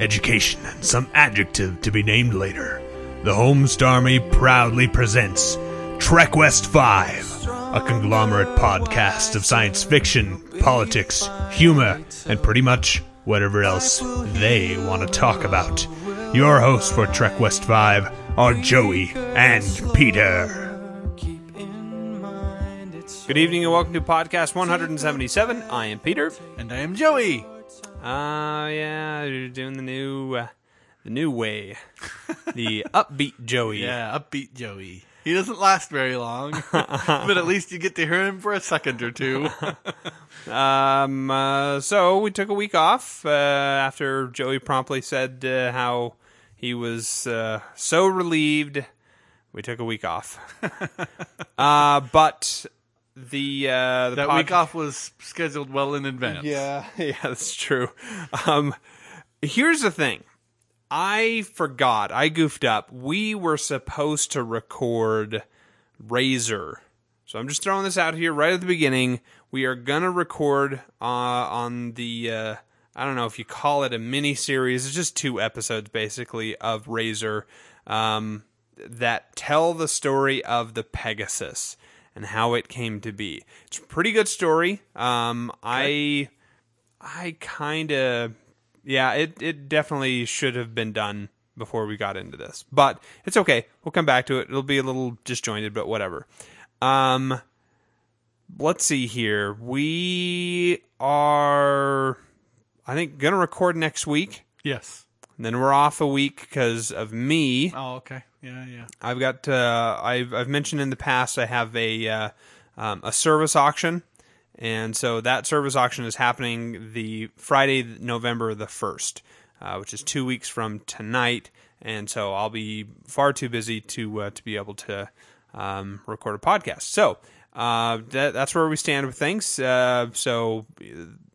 education, and some adjective to be named later, the Homest Army proudly presents Trek West 5, a conglomerate podcast of science fiction, politics, humor, and pretty much whatever else they want to talk about. Your hosts for Trek West 5 are Joey and Peter. Keep in mind it's Good evening and welcome to podcast 177. I am Peter. And I am Joey. Uh yeah, you're doing the new uh, the new way. the upbeat Joey. Yeah, upbeat Joey. He doesn't last very long, but at least you get to hear him for a second or two. Um uh, so we took a week off uh, after Joey promptly said uh, how he was uh, so relieved. We took a week off. uh but the uh the that pod- week off was scheduled well in advance. Yeah, yeah, that's true. Um, here's the thing. I forgot. I goofed up. We were supposed to record Razor. So I'm just throwing this out here right at the beginning. We are gonna record uh, on the uh, I don't know if you call it a mini series. It's just two episodes basically of Razor um, that tell the story of the Pegasus and how it came to be. It's a pretty good story. Um, I I kind of yeah, it it definitely should have been done before we got into this. But it's okay. We'll come back to it. It'll be a little disjointed, but whatever. Um let's see here. We are I think going to record next week. Yes. And then we're off a week cuz of me. Oh, okay. Yeah, yeah. I've got. Uh, I've I've mentioned in the past. I have a uh, um, a service auction, and so that service auction is happening the Friday, November the first, uh, which is two weeks from tonight. And so I'll be far too busy to uh, to be able to um, record a podcast. So uh, that, that's where we stand with things. Uh, so.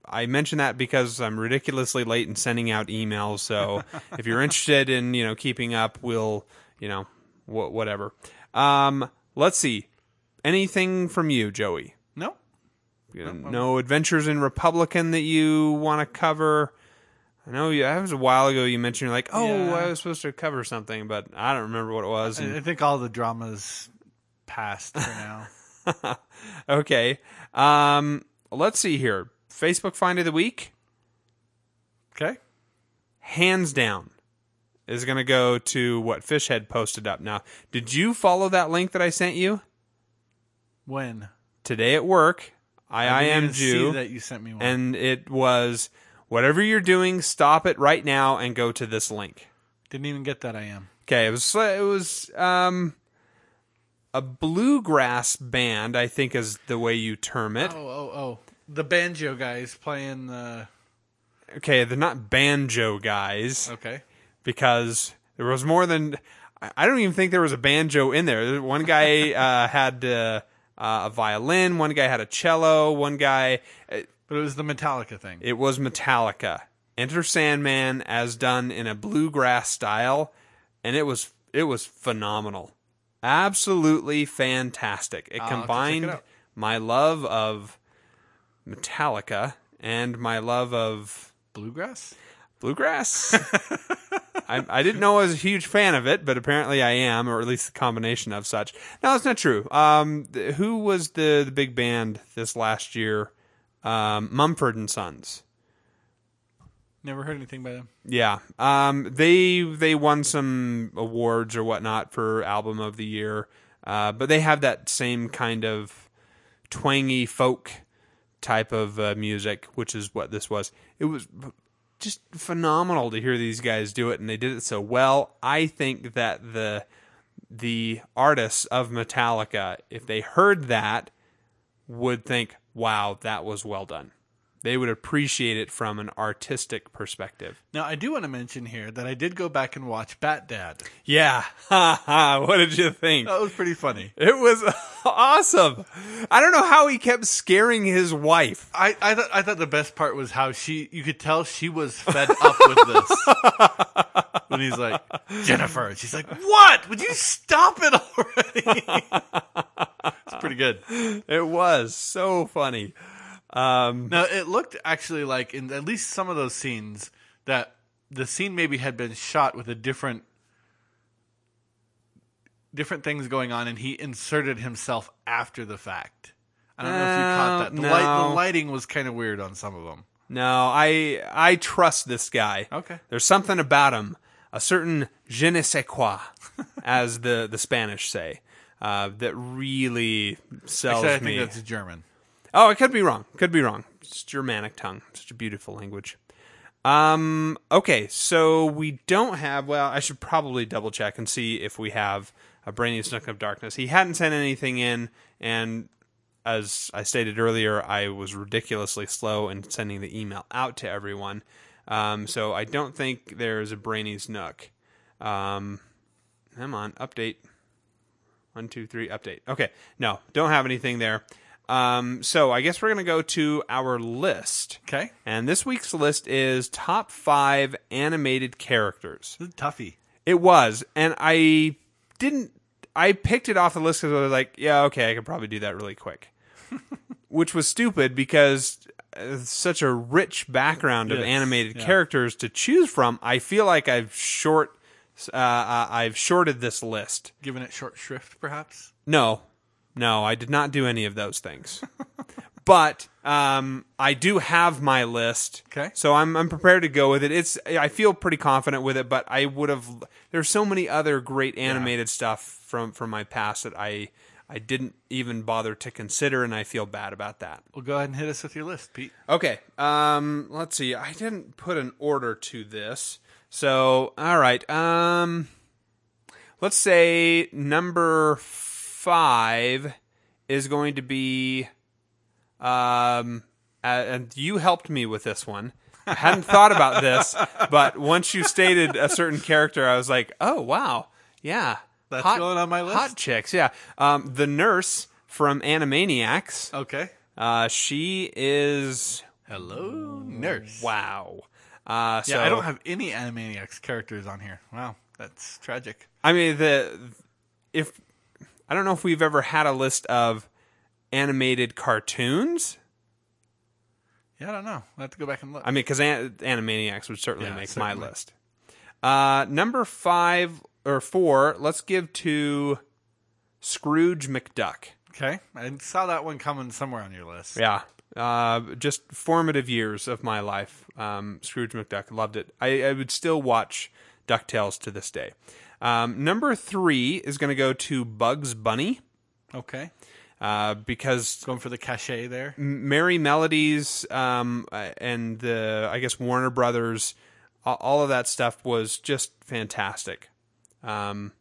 I mention that because I'm ridiculously late in sending out emails. So if you're interested in you know keeping up, we'll you know wh- whatever. Um, let's see. Anything from you, Joey? No. You know, no adventures in Republican that you want to cover. I know you, that was a while ago. You mentioned you're like, oh, Yeah. I was supposed to cover something, but I don't remember what it was. I, and- I think all the dramas passed for now. okay. Um, let's see here. Facebook find of the week, okay. hands down, is going to go to what Fishhead posted up. Now, did you follow that link that I sent you When? today at work? I, I, am Jew. See that you sent me one. and it was whatever you're doing, stop it right now and go to this link. Didn't even get that I am. Okay, it was it was um a bluegrass band, I think is the way you term it. Oh, oh, oh. The banjo guys playing the. Okay, they're not banjo guys Okay. because there was more than I I don't even think there was a banjo in there. One guy uh, had uh, uh, a violin, one guy had a cello, one guy uh, But it was the Metallica thing. It was Metallica. Enter Sandman as done in a bluegrass style, and it was it was phenomenal. Absolutely fantastic. It I'll have to check combined it out. my love of Metallica and my love of Bluegrass? bluegrass. I, I didn't know I was a huge fan of it, but apparently I am, or at least the combination of such. No, it's not true. Um, th- who was the the big band this last year? Um, Mumford and Sons. Never heard anything by them. Yeah, um, they they won some awards or whatnot for album of the year, uh, but they have that same kind of twangy folk type of uh, music, which is what this was. It was just phenomenal to hear these guys do it, and they did it so well. I think that the the artists of Metallica, if they heard that, would think, "Wow, that was well done." They would appreciate it from an artistic perspective. Now, I do want to mention here that I did go back and watch Bat Dad. Yeah, ha ha. What did you think? That was pretty funny. It was awesome. I don't know how he kept scaring his wife. I, I thought I thought the best part was how she you could tell she was fed up with this. when he's like, Jennifer, and she's like, What? Would you stop it already? it's pretty good. It was so funny. Um, Now it looked actually like in at least some of those scenes that the scene maybe had been shot with a different different things going on and he inserted himself after the fact. I don't know if you caught that. The, No, light, the lighting was kind of weird on some of them. no, I I trust this guy. Okay. There's something about him, a certain je ne sais quoi, as the the Spanish say, uh, that really sells Actually, I me. think that's German. Oh, I could be wrong. Could be wrong. It's Germanic tongue. Such a beautiful language. Um. Okay, so we don't have. Well, I should probably double check and see if we have a Brainy's Nook of Darkness. He hadn't sent anything in, and as I stated earlier, I was ridiculously slow in sending the email out to everyone. Um. So I don't think there's a Brainy's Nook. Um. Come on, update. One, two, three, update. Okay, no, don't have anything there. Um, so I guess we're gonna go to our list. Okay. And this week's list is top five animated characters. Toughy. It was, and I didn't. I picked it off the list because I was like, yeah, okay, I could probably do that really quick, which was stupid because uh, such a rich background of Yes, animated yeah. characters to choose from. I feel like I've short, uh, uh, I've shorted this list. Given it short shrift, perhaps. No, no, I did not do any of those things. but um, I do have my list. Okay. So I'm I'm prepared to go with it. It's I feel pretty confident with it, but I would have. There's so many other great animated stuff from from my past that I I didn't even bother to consider, and I feel bad about that. Well, go ahead and hit us with your list, Pete. Okay. Um. Let's see. I didn't put an order to this, so all right. Um. Let's say number five is going to be. Um. uh, and you helped me with this one. I hadn't thought about this, but once you stated a certain character, I was like, "Oh wow, yeah, That's going on my list? Hot chicks, yeah. Um, the nurse from Animaniacs. Okay. Uh, she is Hello, nurse. wow. Uh, so Yeah, I don't have any Animaniacs characters on here. Wow, that's tragic. I mean the if I don't know if we've ever had a list of animated cartoons. Yeah, I don't know. I have to go back and look. I mean, because an- Animaniacs would certainly Yeah, make certainly. my list. Uh, number five or four. Let's give to Scrooge McDuck. okay, I saw that one coming somewhere on your list. Yeah. Uh, just formative years of my life. Um, Scrooge McDuck, loved it. I, I would still watch DuckTales to this day. Um, number three is going to go to Bugs Bunny Okay, uh, because going for the cachet there. Merrie Melodies um, uh, and the, I guess, Warner Brothers, a- all of that stuff was just fantastic. Um,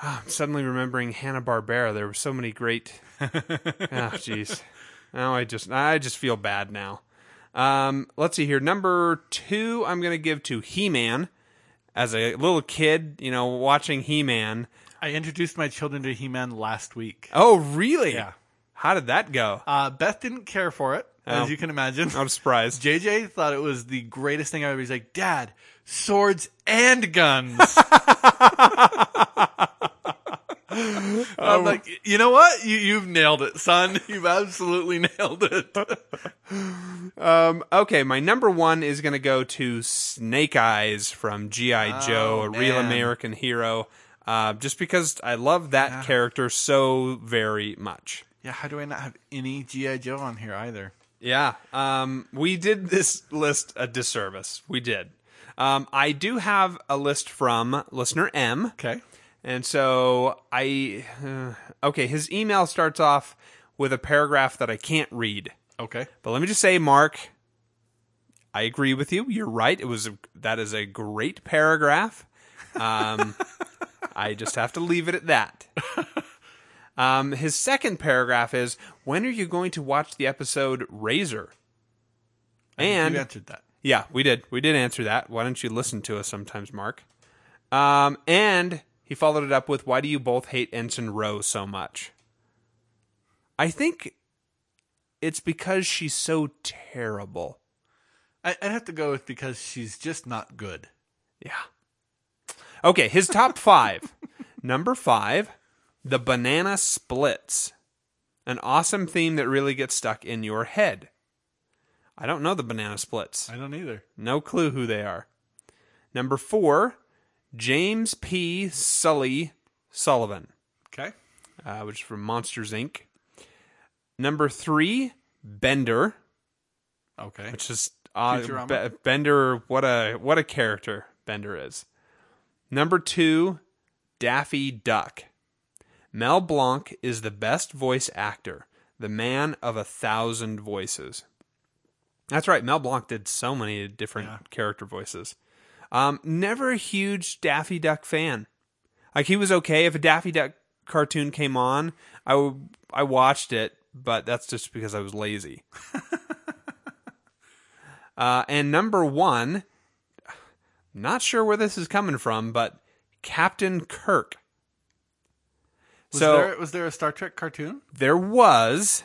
ah, I'm suddenly remembering Hanna Barbera. There were so many great. oh, jeez. Now I just I just feel bad now. Um, let's see here. Number two, I'm going to give to He Man. As a little kid, you know, watching He Man. I introduced my children to He-Man last week. Oh, really? Yeah. How did that go? Uh, Beth didn't care for it, Oh. as you can imagine. I'm surprised. JJ thought it was the greatest thing ever. He's like, Dad, swords and guns. I'm like, you know what? You, you've nailed it, son. You've absolutely nailed it. Um, okay, my number one is going to go to Snake Eyes from G.I. Joe, a real Oh. American hero. Uh, just because I love that character so very much. yeah, how do I not have any G.I. Joe on here either? Yeah, um, we did this list a disservice. We did. Um, I do have a list from listener M. Okay. And so I, uh, okay, his email starts off with a paragraph that I can't read. Okay. But let me just say, Mark, I agree with you. You're right. It was a, that is a great paragraph. Um, I just have to leave it at that. Um, his second paragraph is, "When are you going to watch the episode Razor?" And you answered that. yeah, we did. We did answer that. Why don't you listen to us sometimes, Mark? Um, and he followed it up with, "Why do you both hate Ensign Rose so much?" I think it's because she's so terrible. I, I'd have to go with because she's just not good. Yeah. Okay, his top five. Number five, the banana splits. An awesome theme that really gets stuck in your head. I don't know the banana splits. I don't either. No clue who they are. Number four, James P. Sully Sullivan, Okay. uh, which is from Monsters Inc. Number three, Bender, Okay. which is uh? Be- Bender. What a what a character Bender is. Number two, Daffy Duck. Mel Blanc is the best voice actor, the man of a thousand voices. That's right. Mel Blanc did so many different Yeah. character voices. Um, never a huge Daffy Duck fan. Like he was okay if a Daffy Duck cartoon came on, I w- I watched it, but that's just because I was lazy. uh, and number one, not sure where this is coming from, but Captain Kirk. Was so there was there a Star Trek cartoon? there was.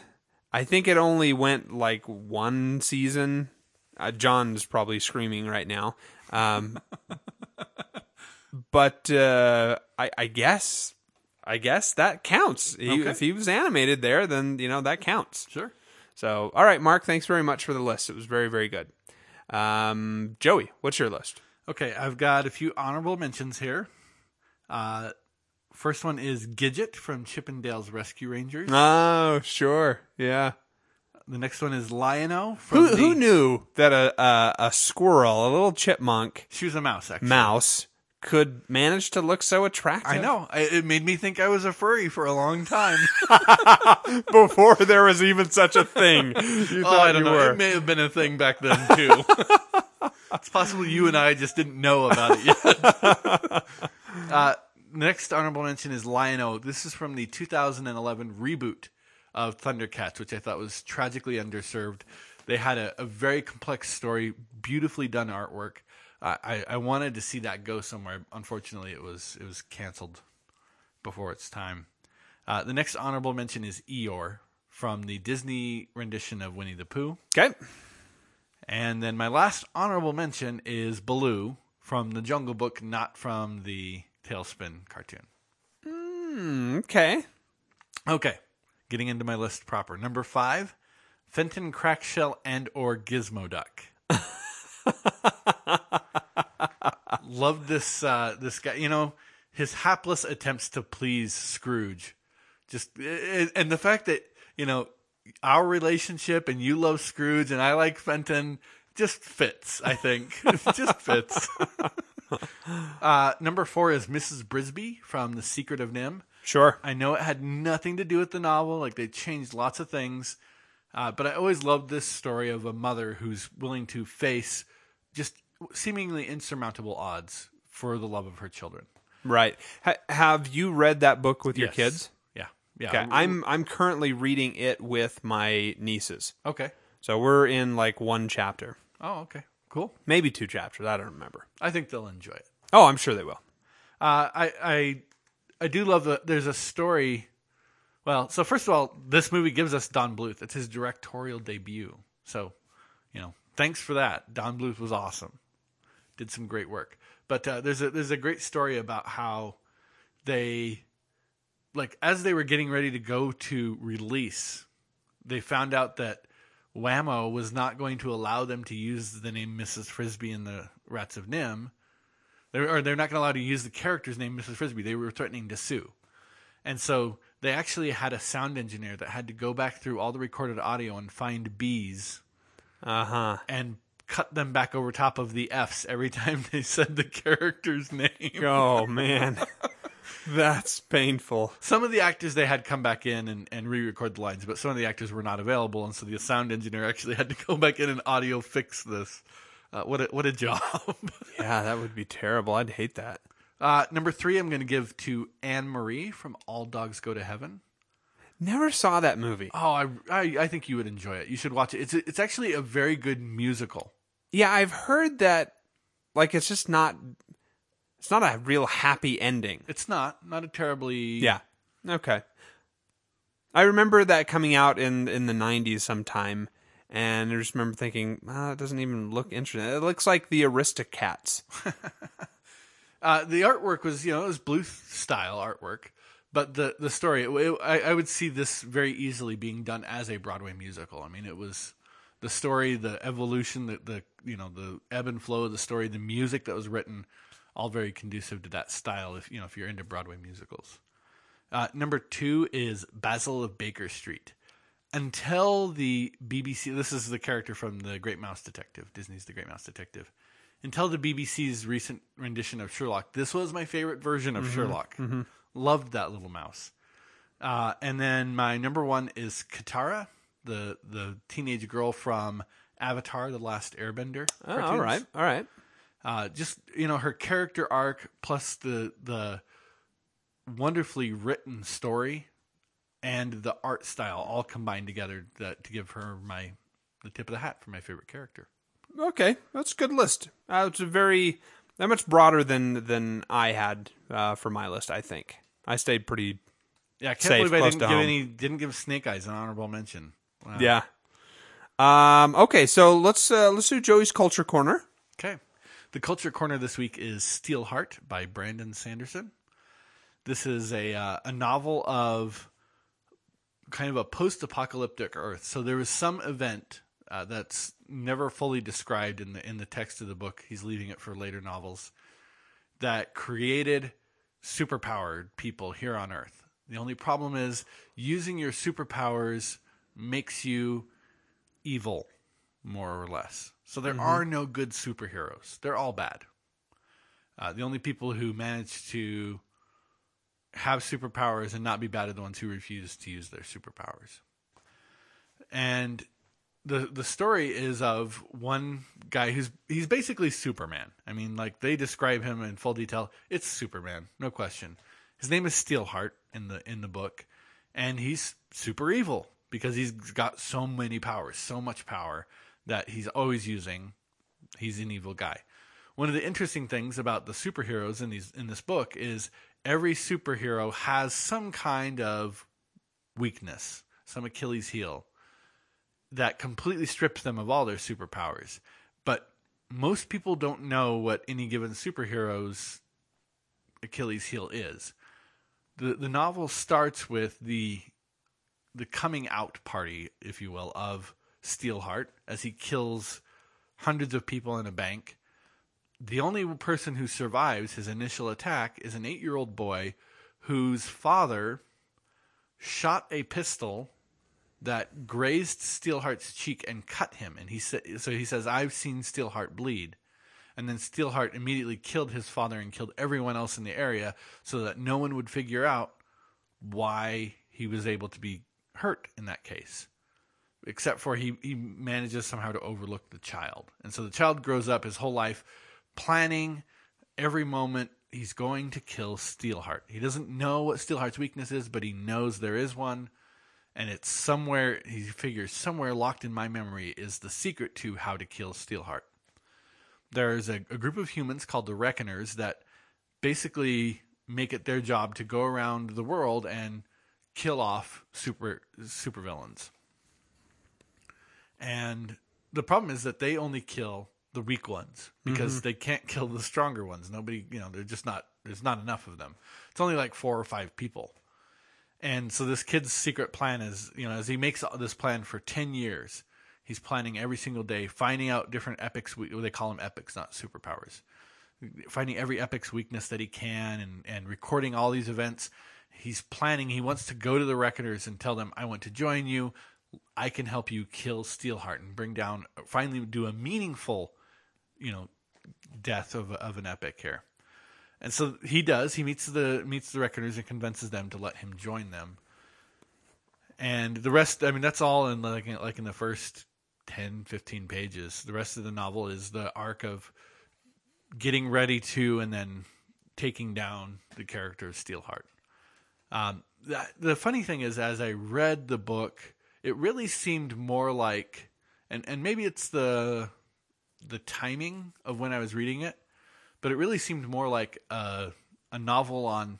I think it only went like one season. Uh, John's probably screaming right now. Um, but uh, I, I guess, I guess that counts. He, Okay. If he was animated there, then you know that counts. Sure. So, all right, Mark. Thanks very much for the list. It was very, very good. Um, Joey, what's your list? Okay, I've got a few honorable mentions here. Uh, first one is Gadget from Chip 'n Dale's Rescue Rangers. Oh, sure, yeah. The next one is Lion-O from Who the, who knew that a, a a squirrel, a little chipmunk She was a mouse, actually. mouse, could manage to look so attractive? I know. I, it made me think I was a furry for a long time. Before there was even such a thing, you oh, I don't know. It may have been a thing back then too. it's possible you and I just didn't know about it yet. uh, next honorable mention is Lion-O. This is from the 2011 reboot of Thundercats, which I thought was tragically underserved. They had a, a very complex story, beautifully done artwork. I, I wanted to see that go somewhere. Unfortunately, it was it was canceled before its time. Uh, the next honorable mention is Eeyore from the Disney rendition of Winnie the Pooh. Okay. And then my last honorable mention is Baloo from the Jungle Book, not from the TaleSpin cartoon. Okay. Okay, getting into my list proper. Number five, Fenton Crackshell and or Gizmo Duck. Love this uh, this guy. You know his hapless attempts to please Scrooge. Just and the fact that you know our relationship and you love Scrooge and I like Fenton just fits. I think just fits. uh, number four is Mrs. Brisby from The Secret of NIMH. Sure. I know it had nothing to do with the novel. Like they changed lots of things, uh, but I always loved this story of a mother who's willing to face just seemingly insurmountable odds for the love of her children. Right. Ha- have you read that book with your Yes. kids? Yeah, yeah. Okay. I'm I'm currently reading it with my nieces. okay. So we're in like one chapter, Oh, okay. Cool. maybe two chapters. I don't remember. I think they'll enjoy it. Oh, I'm sure they will. Uh, I I I do love that. There's a story. Well, so first of all, this movie gives us Don Bluth. It's his directorial debut. So, you know, thanks for that. Don Bluth was awesome. Did some great work. But uh, there's a there's a great story about how they like as they were getting ready to go to release, they found out that Wham-O was not going to allow them to use the name Mrs. Frisbee in the Rats of NIMH. They're, or they're not going to allow to use the character's name, Mrs. Frisbee. They were threatening to sue. And so they actually had a sound engineer that had to go back through all the recorded audio and find B's Uh huh. and cut them back over top of the F's every time they said the character's name. Oh man. That's painful. Some of the actors they had come back in and, and re-record the lines, but some of the actors were not available, and so the sound engineer actually had to go back in and audio fix this. Uh, what a what a job! Yeah, that would be terrible. I'd hate that. uh, number three, I'm going to give to Anne Marie from All Dogs Go to Heaven. Never saw that movie. Oh, I, I I think you would enjoy it. You should watch it. It's it's actually a very good musical. Yeah, I've heard that. Like, it's just not. It's not a real happy ending. It's not not a terribly Yeah. Okay. I remember that coming out in in the '90s sometime, and I just remember thinking, oh, it doesn't even look interesting. It looks like the Aristocats. Uh, the artwork was, you know, it was Bluth style artwork, but the the story, it, it- I, I would see this very easily being done as a Broadway musical. I mean, it was the story, the evolution, the, the you know, the ebb and flow of the story, the music that was written, all very conducive to that style. If you know, if you're into Broadway musicals. Uh, number two is Basil of Baker Street. Until the BBC, this is the character from the Great Mouse Detective, Disney's The Great Mouse Detective. Until the BBC's recent rendition of Sherlock, this was my favorite version of Sherlock. Loved that little mouse. Uh, and then my number one is Katara, the the teenage girl from Avatar: The Last Airbender. Oh, all right, all right. uh, just you know her character arc plus the the wonderfully written story and the art style all combined together that, to give her my the tip of the hat for my favorite character. Okay, that's a good list. Uh, it's a very that much broader than than I had uh, for my list. I think I stayed pretty. Yeah, I can't Safe, believe I didn't give home. any didn't give Snake Eyes an honorable mention. Wow. Yeah. Um. Okay, so let's uh, let's do Joey's culture corner. Okay. The culture corner this week is Steelheart by Brandon Sanderson. This is a uh, a novel of kind of a post-apocalyptic Earth. So there was some event uh, that's never fully described in the in the text of the book. He's leaving it for later novels that created superpowered people here on Earth. The only problem is using your superpowers makes you evil, more or less. So there are no good superheroes. They're all bad. Uh, the only people who manage to have superpowers and not be bad are the ones who refuse to use their superpowers. And the the story is of one guy who's he's basically Superman. I mean, like they describe him in full detail. It's Superman, no question. His name is Steelheart in the in the book, and he's super evil because he's got so many powers, so much power that he's always using. He's an evil guy. One of the interesting things about the superheroes in these in this book is every superhero has some kind of weakness, some Achilles heel that completely strips them of all their superpowers. But most people don't know what any given superhero's Achilles heel is. The the novel starts with the the coming out party, if you will, of Steelheart as he kills hundreds of people in a bank. The only person who survives his initial attack is an eight year old boy whose father shot a pistol that grazed Steelheart's cheek and cut him. And he said, so he says, I've seen Steelheart bleed. And then Steelheart immediately killed his father and killed everyone else in the area so that no one would figure out why he was able to be hurt in that case. Except for he, he manages somehow to overlook the child. And so the child grows up his whole life planning every moment he's going to kill Steelheart. He doesn't know what Steelheart's weakness is, but he knows there is one and it's somewhere he figures somewhere locked in my memory is the secret to how to kill Steelheart. There's a, a group of humans called the Reckoners that basically make it their job to go around the world and kill off super supervillains. And the problem is that they only kill the weak ones because mm-hmm. they can't kill the stronger ones. Nobody, you know, they're just not there's not enough of them. It's only like four or five people. And so this kid's secret plan is, you know, as he makes this plan for 10 years, he's planning every single day, finding out different epics. They call them epics, not superpowers. Finding every epic's weakness that he can and, and recording all these events. He's planning, he wants to go to the Reckoners and tell them, I want to join you. I can help you kill Steelheart and bring down, finally do a meaningful, you know, death of, of an epic here. And so he does. He meets the meets the Reckoners and convinces them to let him join them. And the rest, I mean, that's all in like like in the first 10, 15 pages. The rest of the novel is the arc of getting ready to and then taking down the character of Steelheart. Um, the, the funny thing is, as I read the book, it really seemed more like, and and maybe it's the the timing of when I was reading it, but it really seemed more like a a novel on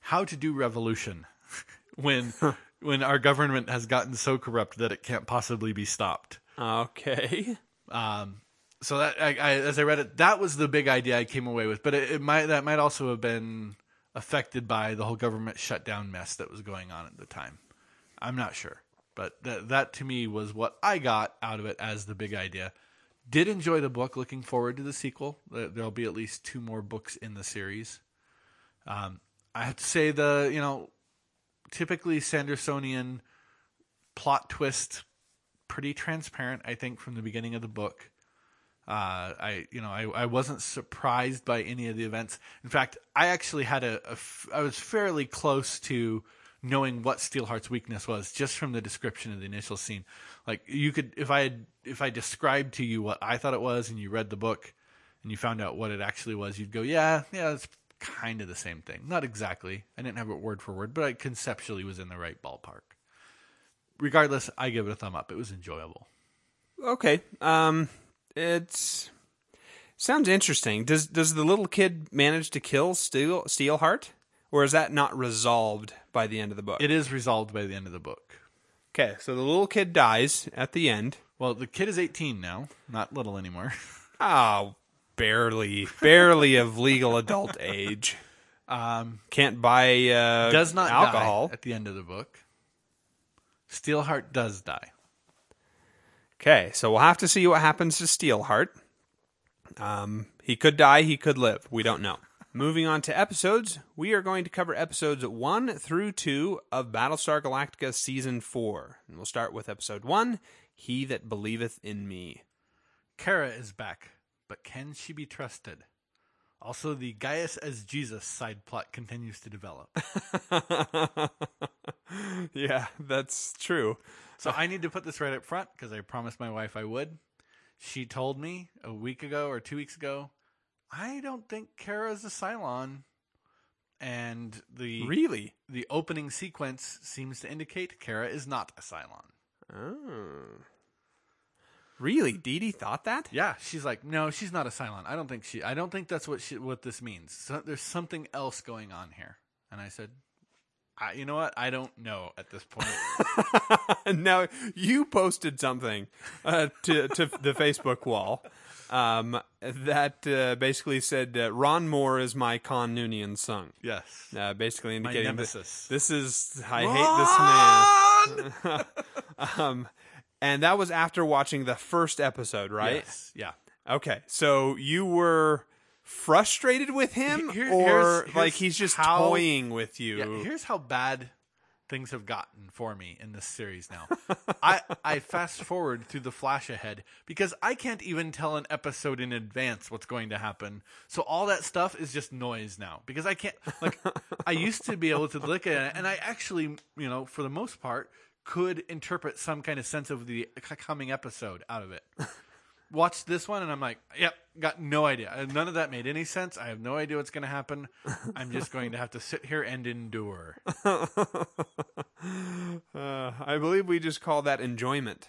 how to do revolution when when our government has gotten so corrupt that it can't possibly be stopped. Okay. Um, so that I, I, as I read it, that was the big idea I came away with. But it, it might that might also have been affected by the whole government shutdown mess that was going on at the time. I'm not sure, but that that to me was what I got out of it as the big idea. Did enjoy the book. Looking forward to the sequel. There- There'll be at least two more books in the series. Um, I have to say the you know typically Sandersonian plot twist pretty transparent. I think from the beginning of the book. Uh, I you know I, I wasn't surprised by any of the events. In fact, I actually had a, a f- I was fairly close to knowing what Steelheart's weakness was just from the description of the initial scene. Like you could if I had if I described to you what I thought it was and you read the book and you found out what it actually was, you'd go, yeah, yeah, it's kind of the same thing. Not exactly. I didn't have it word for word, but I conceptually was in the right ballpark. Regardless, I give it a thumb up. It was enjoyable. Okay. Um, it's sounds interesting. Does does the little kid manage to kill Steel Steelheart, or is that not resolved by the end of the book? It is resolved by the end of the book. okay, so the little kid dies at the end. Well, the kid is 18 now, not little anymore. Oh, barely, barely of legal adult age. Um, Can't buy uh, does not alcohol. die at the end of the book. Steelheart does die. Okay, so we'll have to see what happens to Steelheart. Um, he could die, he could live. We don't know. Moving on to episodes, we are going to cover episodes 1 through 2 of Battlestar Galactica Season 4. And we'll start with episode 1 He That Believeth in Me. Kara is back, but can she be trusted? Also, the Gaius as Jesus side plot continues to develop. yeah, that's true. So I need to put this right up front because I promised my wife I would. She told me a week ago or two weeks ago, I don't think Kara's a Cylon. And the Really? the opening sequence seems to indicate Kara is not a Cylon. Oh. Really? Dee Dee thought that? Yeah, she's like, no, she's not a Cylon. I don't think she. I don't think that's what she, what this means. So, there's something else going on here. And I said, I, you know what? I don't know at this point. now you posted something uh, to to the Facebook wall um, that uh, basically said uh, Ron Moore is my Khan Noonien Singh. yes, Uh, basically indicating that this is I hate this man. um, and that was after watching the first episode, right? Yes, yeah. Okay, so you were frustrated with him, Here- or here's- here's like he's just how- toying with you? Yeah, here's how bad things have gotten for me in this series now. I I fast forward through the flash ahead because I can't even tell an episode in advance what's going to happen. So all that stuff is just noise now because I can't like I used to be able to look at it and I actually, you know, for the most part could interpret some kind of sense of the coming episode out of it. Watched this one and I'm like, yep, got no idea. None of that made any sense. I have no idea what's going to happen. I'm just going to have to sit here and endure. Uh, I believe we just call that enjoyment.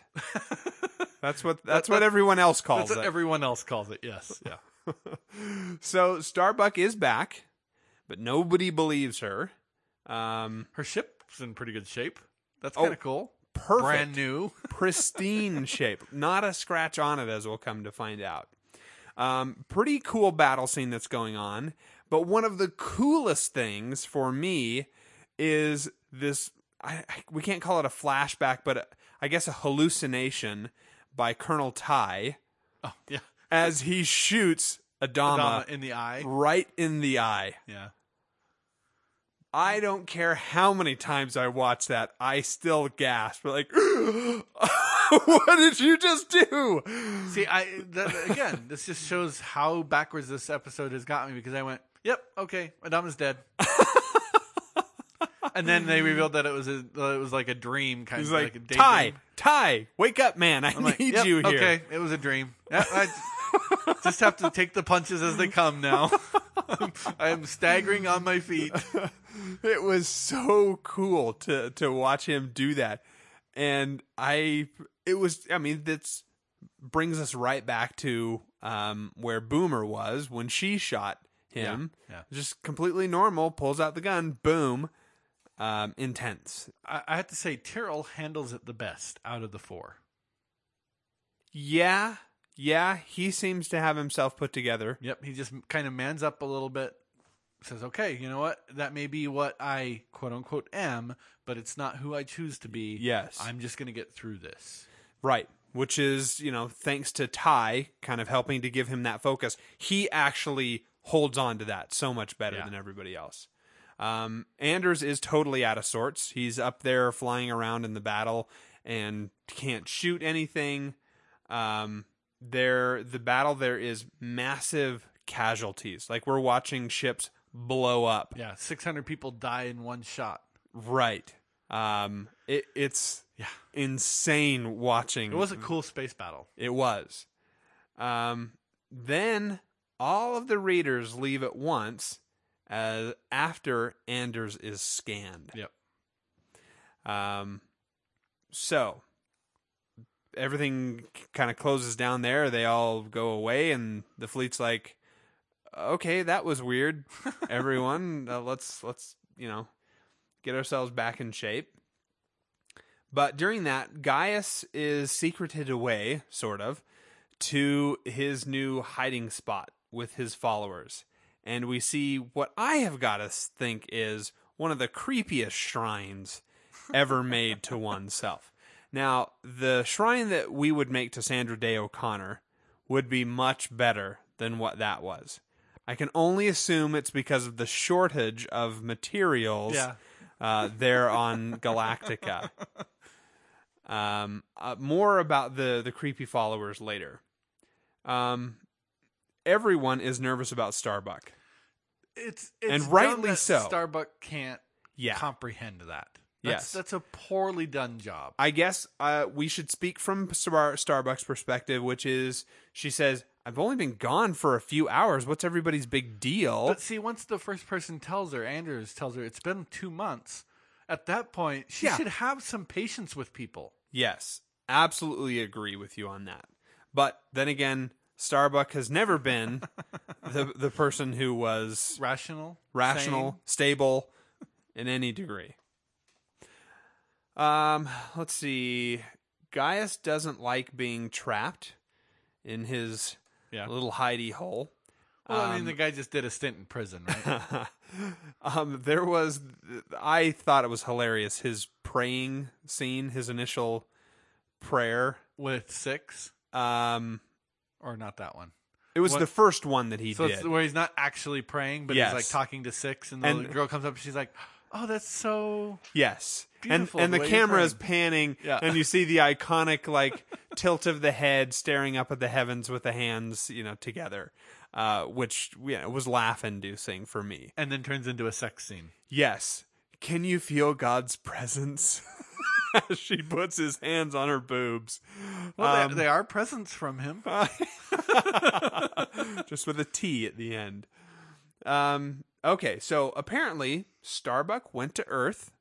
That's what that's what everyone else calls That's what it. everyone else calls it. Yes. Yeah. so Starbuck is back, but nobody believes her. Um, Her ship's in pretty good shape. That's Oh, kind of cool. Perfect. Brand new. pristine shape, not a scratch on it, as we'll come to find out. Um, pretty cool battle scene that's going on, but one of the coolest things for me is this. I, we can't call it a flashback, but a, I guess a hallucination by Colonel Tigh Oh, yeah. as he shoots Adama, Adama in the eye. right in the eye. Yeah. I don't care how many times I watch that, I still gasp. Like, what did you just do? See, I that, again, this just shows how backwards this episode has got me because I went, Yep. Okay. Adama's dead. and then they revealed that it was a, it was like a dream kind He's of like, like a daydream. Tigh, Tigh, wake up, man! I I'm like, need yep, you here. Okay, it was a dream. I just have to take the punches as they come now. I am staggering on my feet. It was so cool to to watch him do that, and I it was. I mean, that's brings us right back to um, where Boomer was when she shot him. Yeah, yeah. Just completely normal. Pulls out the gun. Boom. Um, intense. I, I have to say, Tyrol handles it the best out of the four. Yeah, yeah. He seems to have himself put together. Yep, he just kind of mans up a little bit. Says, "Okay, you know what? That may be what I quote unquote am, but it's not who I choose to be. Yes. I'm just going to get through this." Right. Which is, you know, thanks to Tigh kind of helping to give him that focus. He actually holds on to that so much better Yeah. than everybody else. Um, Anders is totally out of sorts. He's up there flying around in the battle and can't shoot anything. Um, there, the battle there is massive casualties. Like we're watching ships blow up. Yeah, 600 people die in one shot. Right. Um, it, it's Yeah. insane watching. It was a cool space battle. It was. Um, then all of the raiders leave at once uh, after Anders is scanned. Yep. Um, so everything kind of closes down there. They all go away, and the fleet's like, "Okay, that was weird. Everyone, uh, let's let's you know get ourselves back in shape." But during that, Gaius is secreted away, sort of, to his new hiding spot with his followers. And we see what I have got to think is one of the creepiest shrines ever made to oneself. Now, the shrine that we would make to Sandra Day O'Connor would be much better than what that was. I can only assume it's because of the shortage of materials Yeah. uh, there on Galactica. Um, uh, more about the the creepy followers later. Um, everyone is nervous about Starbuck. It's, it's And rightly so. Starbuck can't Yeah. comprehend that. Yes. That's, that's a poorly done job. I guess uh, we should speak from Star- Starbucks' perspective, which is she says, "I've only been gone for a few hours. What's everybody's big deal?" But see, once the first person tells her, Anders tells her it's been two months, at that point, she Yeah. should have some patience with people. Yes, absolutely agree with you on that. But then again, Starbuck has never been the the person who was Rational, rational, sane. stable in any degree. Um, let's see. Gaius doesn't like being trapped in his Yeah. little hidey hole. Well, I mean, the guy just did a stint in prison, right? Um, there was, I thought it was hilarious his praying scene, his initial prayer. with six, Um, or not that one. it was What- the first one that he So did. it's where he's not actually praying, but Yes. he's like talking to six, and the And- girl comes up and she's like, "Oh, that's so." Yes. Beautiful, and and the the, camera is panning Yeah. and you see the iconic like tilt of the head staring up at the heavens with the hands, you know, together. Uh, which yeah, was laugh inducing for me. And then turns into a sex scene. Yes. Can you feel God's presence? As she puts his hands on her boobs. Well, Um, they, they are presents from him. just with a T at the end. Um, okay, so apparently Starbuck went to Earth.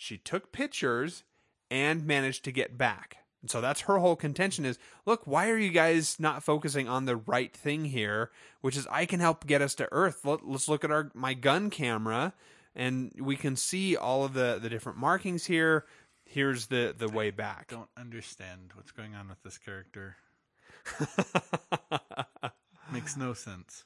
She took pictures and managed to get back. And so that's her whole contention is, look, why are you guys not focusing on the right thing here, which is I can help get us to Earth. Let, let's look at our my gun camera and we can see all of the the different markings here. Here's the the way back. Don't understand what's going on with this character. Makes no sense.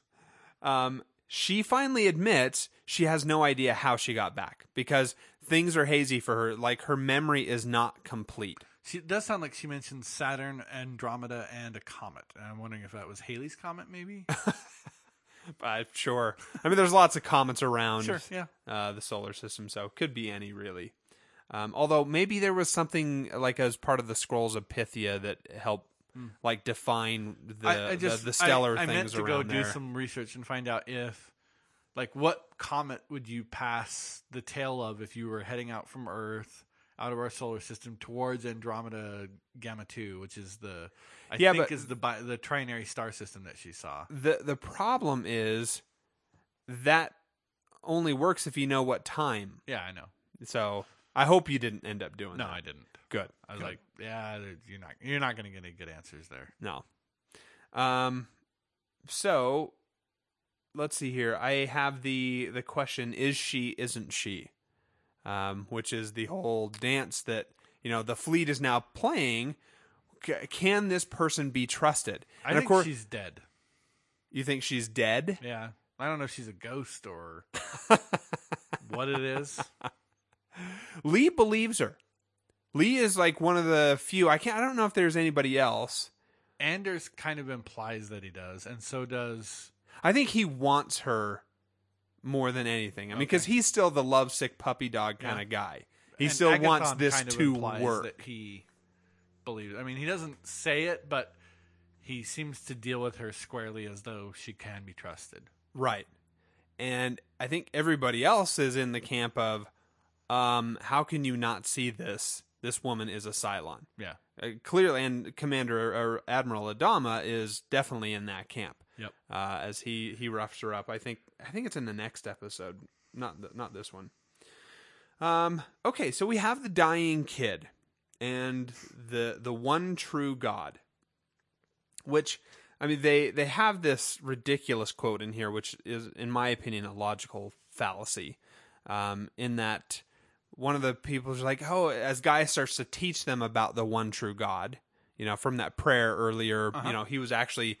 um, she finally admits she has no idea how she got back because things are hazy for her. Like her memory is not complete. She it does sound like she mentioned Saturn, Andromeda, and a comet. And I'm wondering if that was Halley's comet, maybe. Uh, sure. I mean, there's lots of comets around Sure, yeah. uh, the solar system, so could be any really. Um, although maybe there was something like as part of the scrolls of Pythia that helped like define the I, I just the, the stellar I, I things meant to go there. do some research and find out if Like, what comet would you pass the tail of if you were heading out from Earth, out of our solar system, towards Andromeda Gamma Two, which is the I Yeah, think is the bi- the trinary star system that she saw. the the problem is that only works if you know what time. Yeah, I know. So I hope you didn't end up doing No, that. I didn't. Good. I was Good. like, yeah, you're not you're not going to get any good answers there. No. Um so let's see here. I have the the question is she isn't she? Um which is the whole dance that you know the fleet is now playing C- can this person be trusted? I and think of course she's dead. you think she's dead? Yeah, I don't know if she's a ghost or what it is. Lee believes her. Lee is like one of the few. I can't I don't know if there's anybody else. Anders kind of implies that he does, and so does I think he wants her more than anything. I mean, because he's still the lovesick puppy dog kind of guy. He and still wants this kind of to implies work. That he believes. I mean, he doesn't say it, but he seems to deal with her squarely as though she can be trusted. Right. And I think everybody else is in the camp of, um, how can you not see this? This woman is a Cylon. Yeah. Uh, clearly, and Commander or Admiral Adama is definitely in that camp. Yep. uh, as he he roughs her up. I think I think it's in the next episode, not the, not this one. Um. Okay, so we have the dying kid and the the one true God, which I mean they they have this ridiculous quote in here, which is in my opinion a logical fallacy. Um, in that one of the people is like, oh, as Gaius starts to teach them about the one true God, you know, from that prayer earlier, you know, he was actually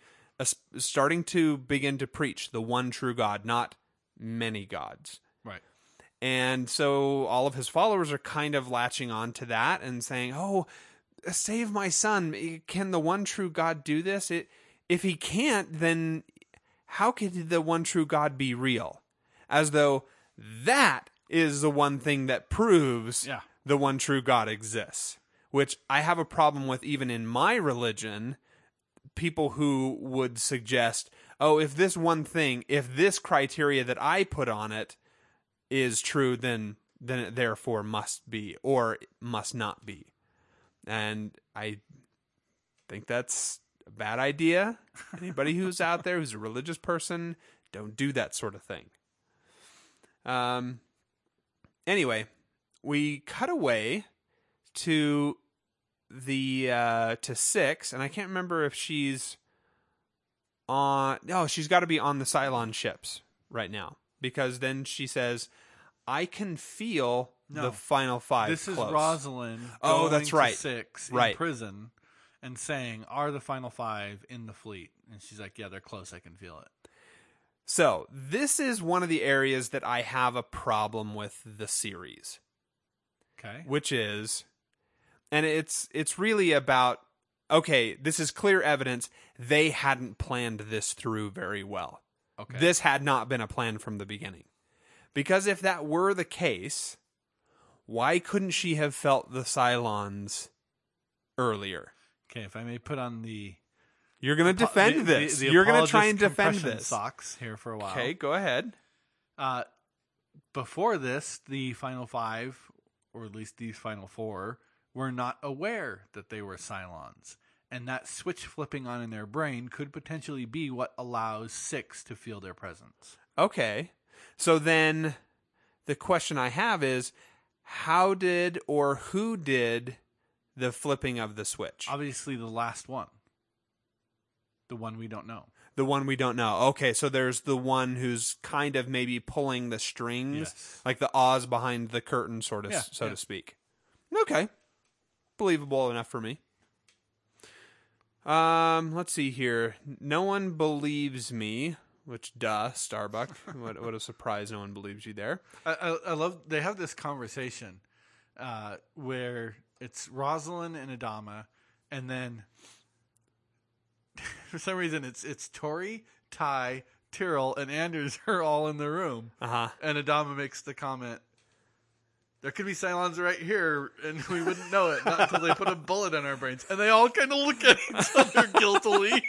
starting to begin to preach the one true God, not many gods. Right. And so all of his followers are kind of latching on to that and saying, "Oh, save my son. Eh, can the one true God do this? It, if he can't, then how could the one true God be real?" As though that is the one thing that proves Yeah. the one true God exists, which I have a problem with even in my religion. People who would suggest, "Oh, if this one thing, if this criteria that I put on it is true, then then it therefore must be or must not be." And I think that's a bad idea. Anybody who's out there who's a religious person, don't do that sort of thing. Um. Anyway, we cut away to the uh to six, and I can't remember if she's on. No, she's got to be on the Cylon ships right now because then she says, "I can feel No. the final five. This is close." Roslin. Oh, that's right. Six Right. in prison, and saying, "Are the final five in the fleet?" And she's like, "Yeah, they're close. I can feel it." So this is one of the areas that I have a problem with the series. Okay. which is and it's it's really about okay this is clear evidence they hadn't planned this through very well Okay. this had not been a plan from the beginning because if that were the case why couldn't she have felt the cylons earlier Okay. If I may put on the you're going to defend the- this the- the you're going to try and defend this Socks here for a while. okay go ahead Uh, before this, the final five, or at least these final four, were not aware that they were Cylons. And that switch flipping on in their brain could potentially be what allows six to feel their presence. Okay. So then the question I have is how did or who did the flipping of the switch? Obviously, the last one, the one we don't know. The one we don't know. Okay, so there's the one who's kind of maybe pulling the strings, Yes. like the Oz behind the curtain, sort of, Yeah, so yeah. to speak. Okay, believable enough for me. Um, let's see here. No one believes me, which duh, Starbuck. what what a surprise! No one believes you there. I, I, I love they have this conversation uh, where it's Roslin and Adama, and then for some reason it's it's Tory, Tigh, Tyrol, and Anders are all in the room, Uh huh. and Adama makes the comment. There could be Cylons right here, and we wouldn't know it not until they put a bullet in our brains. And they all kind of look at each other guiltily.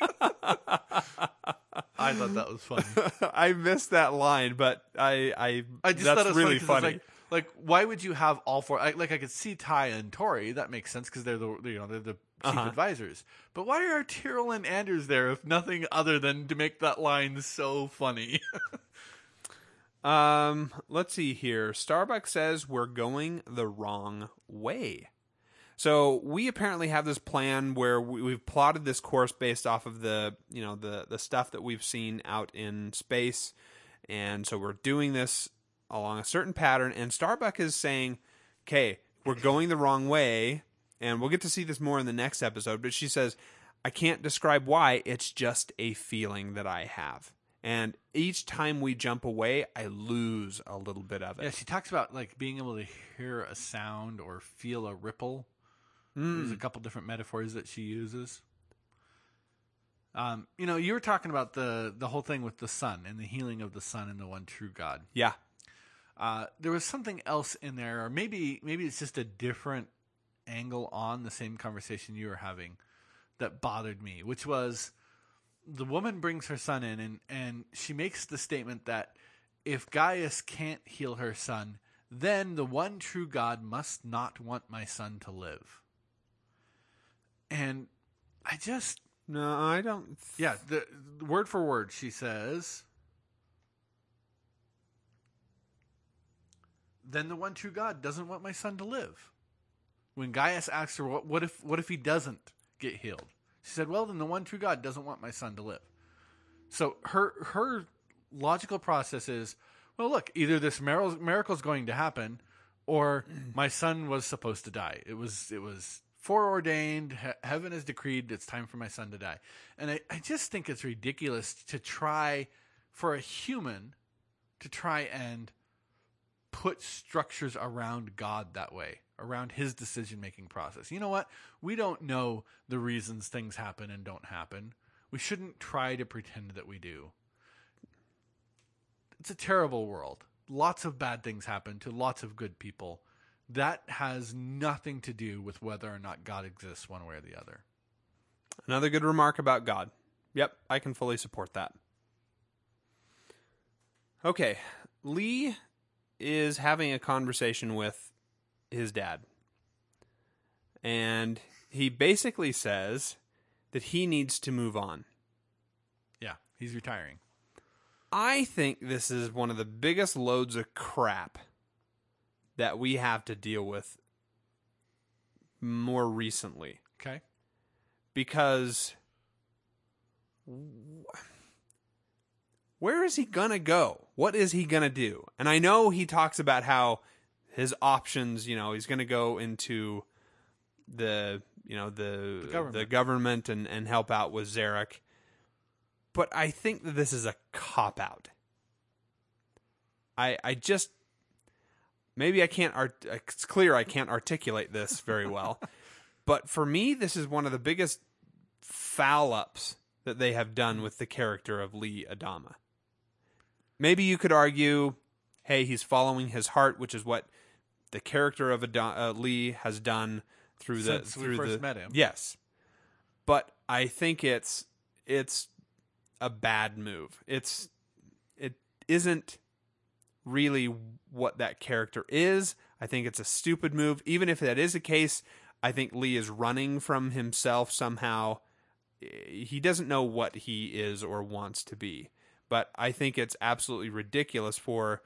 I thought thought that was funny. I missed that line, but I I, I just that's thought it was really funny. 'cause funny. Like, like, why would you have all four? I, like, I could see Tigh and Tory. That makes sense because they're the you know they're the chief Uh-huh. advisors. But why are Tyrol and Anders there if nothing other than to make that line so funny? Um, let's see here. Starbucks says we're going the wrong way. So we apparently have this plan where we, we've plotted this course based off of the you know the the stuff that we've seen out in space, and so we're doing this along a certain pattern. And Starbucks is saying, "Okay, we're going the wrong way," and we'll get to see this more in the next episode. But she says, "I can't describe why. It's just a feeling that I have." And each time we jump away, I lose a little bit of it. yeah, she talks about like being able to hear a sound or feel a ripple. There's a couple different metaphors that she uses. Um, you know, you were talking about the the whole thing with the son and the healing of the son and the one true God. Yeah. Uh, there was something else in there, or maybe maybe it's just a different angle on the same conversation you were having that bothered me, which was the woman brings her son in and, and she makes the statement that if Gaius can't heal her son, then the one true God must not want my son to live. And I just No, I don't. yeah, the, the word for word, she says. Then the one true God doesn't want my son to live. When Gaius asks her, "What, what if? What if he doesn't get healed?" She said, "Well, then the one true God doesn't want my son to live." So her her logical process is, well, look, either this miracle is going to happen, or mm. my son was supposed to die. It was it was foreordained. He- heaven has decreed it's time for my son to die. And I, I just think it's ridiculous to try for a human to try and put structures around God that way, around his decision making process. You know what? We don't know the reasons things happen and don't happen. We shouldn't try to pretend that we do. It's a terrible world. Lots of bad things happen to lots of good people. That has nothing to do with whether or not God exists one way or the other. Another good remark about God. Yep, I can fully support that. Okay, Lee is having a conversation with his dad. And he basically says that he needs to move on. Yeah, he's retiring. I think this is one of the biggest loads of crap that we have to deal with more recently Okay. because where is he gonna go? What is he gonna do? And I know he talks about how his options, you know, he's gonna go into the you know the the government. government, and, and help out with Zarek. But I think that this is a cop out. I I just maybe I can't art it's clear I can't articulate this very well. but for me this is one of the biggest foul ups that they have done with the character of Lee Adama. Maybe you could argue, hey, he's following his heart, which is what the character of Adama, uh, Lee has done through the Since we through first the met him. Yes, but I think it's it's a bad move. It's it isn't really what that character is. I think it's a stupid move. Even if that is the case, I think Lee is running from himself somehow. He doesn't know what he is or wants to be. But I think it's absolutely ridiculous for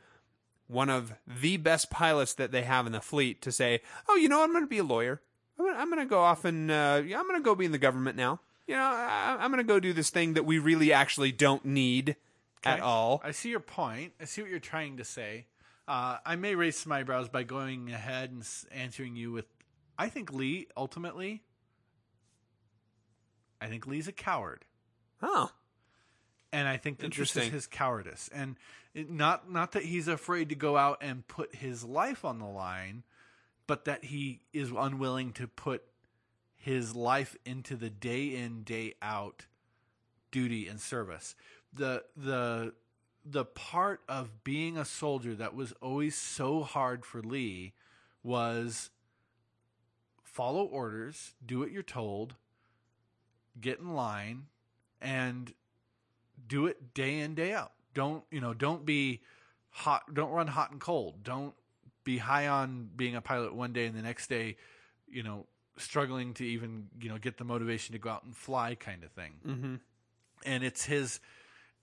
one of the best pilots that they have in the fleet to say, "Oh, you know, I'm going to be a lawyer. I'm going to, go off and uh, I'm going to go be in the government now. You know, I, I'm going to go do this thing that we really actually don't need at all." I see your point. I see what you're trying to say. Uh, I may raise some eyebrows by going ahead and answering you with, I think Lee ultimately, I think Lee's a coward, Oh, and I think that this is his cowardice, and it, not not that he's afraid to go out and put his life on the line, but that he is unwilling to put his life into the day in day out duty and service. The the the part of being a soldier that was always so hard for Lee was follow orders, do what you're told, get in line, and do it day in day out. Don't you know? Don't be hot. Don't run hot and cold. Don't be high on being a pilot one day and the next day, you know, struggling to even you know get the motivation to go out and fly, kind of thing. Mm-hmm. And it's his.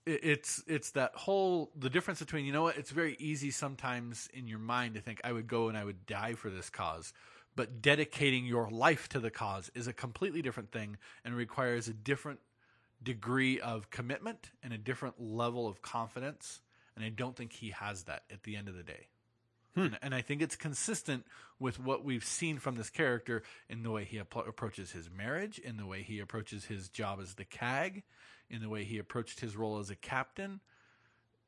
It's it's that whole the difference between you know what it's very easy sometimes in your mind to think I would go and I would die for this cause, but dedicating your life to the cause is a completely different thing and requires a different degree of commitment and a different level of confidence. And I don't think he has that at the end of the day. Hmm. And, and I think it's consistent with what we've seen from this character in the way he appro- approaches his marriage, in the way he approaches his job as the CAG, in the way he approached his role as a captain.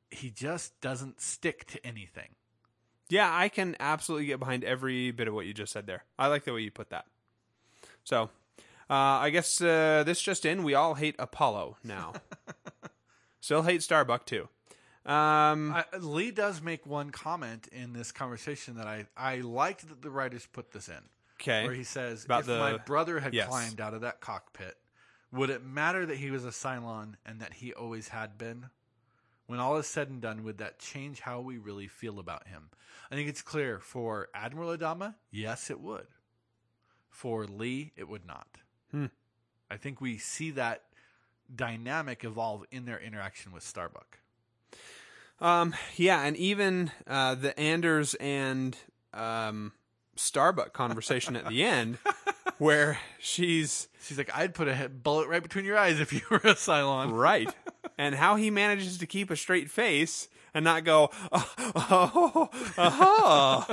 He just doesn't stick to anything. Yeah, I can absolutely get behind every bit of what you just said there. I like the way you put that. So, uh, I guess uh, this just in: we all hate Apollo now. Still hate Starbuck too. Um, I, Lee does make one comment in this conversation that I, I liked that the writers put this in. Okay. Where he says, About if the- my brother had yes. climbed out of that cockpit, would it matter that he was a Cylon and that he always had been? When all is said and done, would that change how we really feel about him? I think it's clear for Admiral Adama, yes, it would. For Lee, it would not. Hmm. I think we see that dynamic evolve in their interaction with Starbuck. Um, yeah, and even uh, the Anders and um, Starbuck conversation at the end, where she's She's like, I'd put a bullet right between your eyes if you were a Cylon. right, and how he manages to keep a straight face and not go, oh, oh, oh,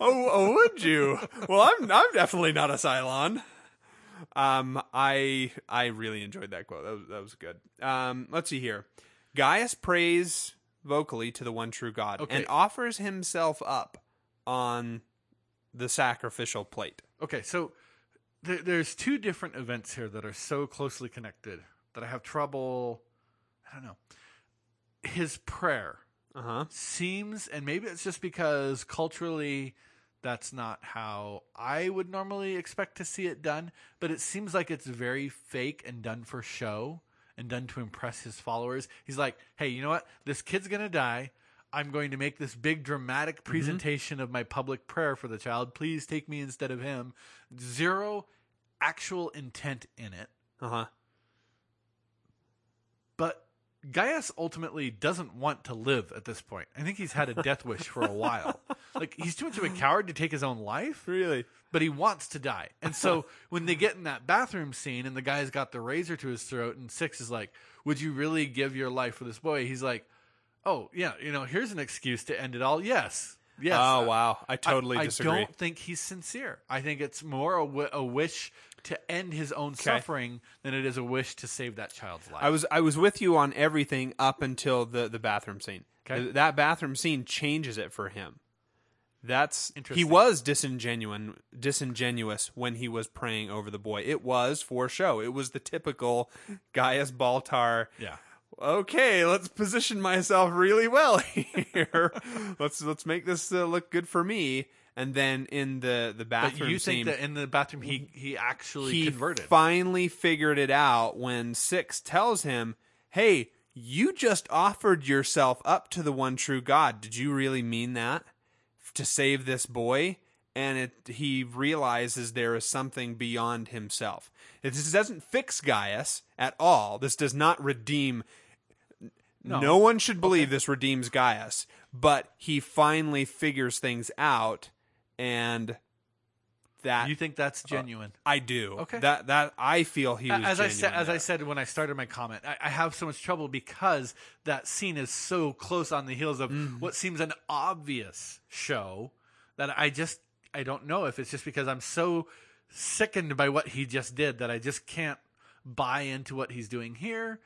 oh, oh, would you? Well, I'm I'm definitely not a Cylon. Um, I I really enjoyed that quote. That was, that was good. Um, let's see here. Gaius prays vocally to the one true God Okay. and offers himself up on the sacrificial plate. Okay, so there, there's two different events here that are so closely connected that I have trouble. I don't know. His prayer Uh huh. seems, and maybe it's just because culturally that's not how I would normally expect to see it done, but it seems like it's very fake and done for show and done to impress his followers. He's like, hey, you know what? This kid's going to die. I'm going to make this big dramatic presentation of my public prayer for the child. Please take me instead of him. Zero actual intent in it. Uh huh. Gaius ultimately doesn't want to live at this point. I think he's had a death wish for a while. Like he's too much of a coward to take his own life, Really? but he wants to die. And so when they get in that bathroom scene and the guy's got the razor to his throat and Six is like, "Would you really give your life for this boy?" He's like, "Oh, yeah, you know, here's an excuse to end it all." Yes. Yes. Oh wow, I totally I, disagree. I don't think he's sincere. I think it's more a, a wish to end his own suffering than it is a wish to save that child's life. I was I was with you on everything up until the the bathroom scene. Okay. Th- That bathroom scene changes it for him. That's he Interesting. was disingenuous disingenuous when he was praying over the boy. It was for show. It was the typical Gaius Baltar. yeah. Okay, let's position myself really well here. let's let's make this uh, look good for me. And then in the the But bathroom you scene, think that in the bathroom he he actually he converted? finally figured it out when Six tells him, "Hey, you just offered yourself up to the one true God. Did you really mean that to save this boy?" And it, he realizes there is something beyond himself. This doesn't fix Gaius at all. This does not redeem. No, one should believe this redeems Gaius, but he finally figures things out, and that you think that's genuine? I do. Okay. That that I feel he was as I said, as I said when I started my comment, I, I have so much trouble because that scene is so close on the heels of Mm-hmm. what seems an obvious show that I just I don't know if it's just because I'm so sickened by what he just did that I just can't buy into what he's doing here,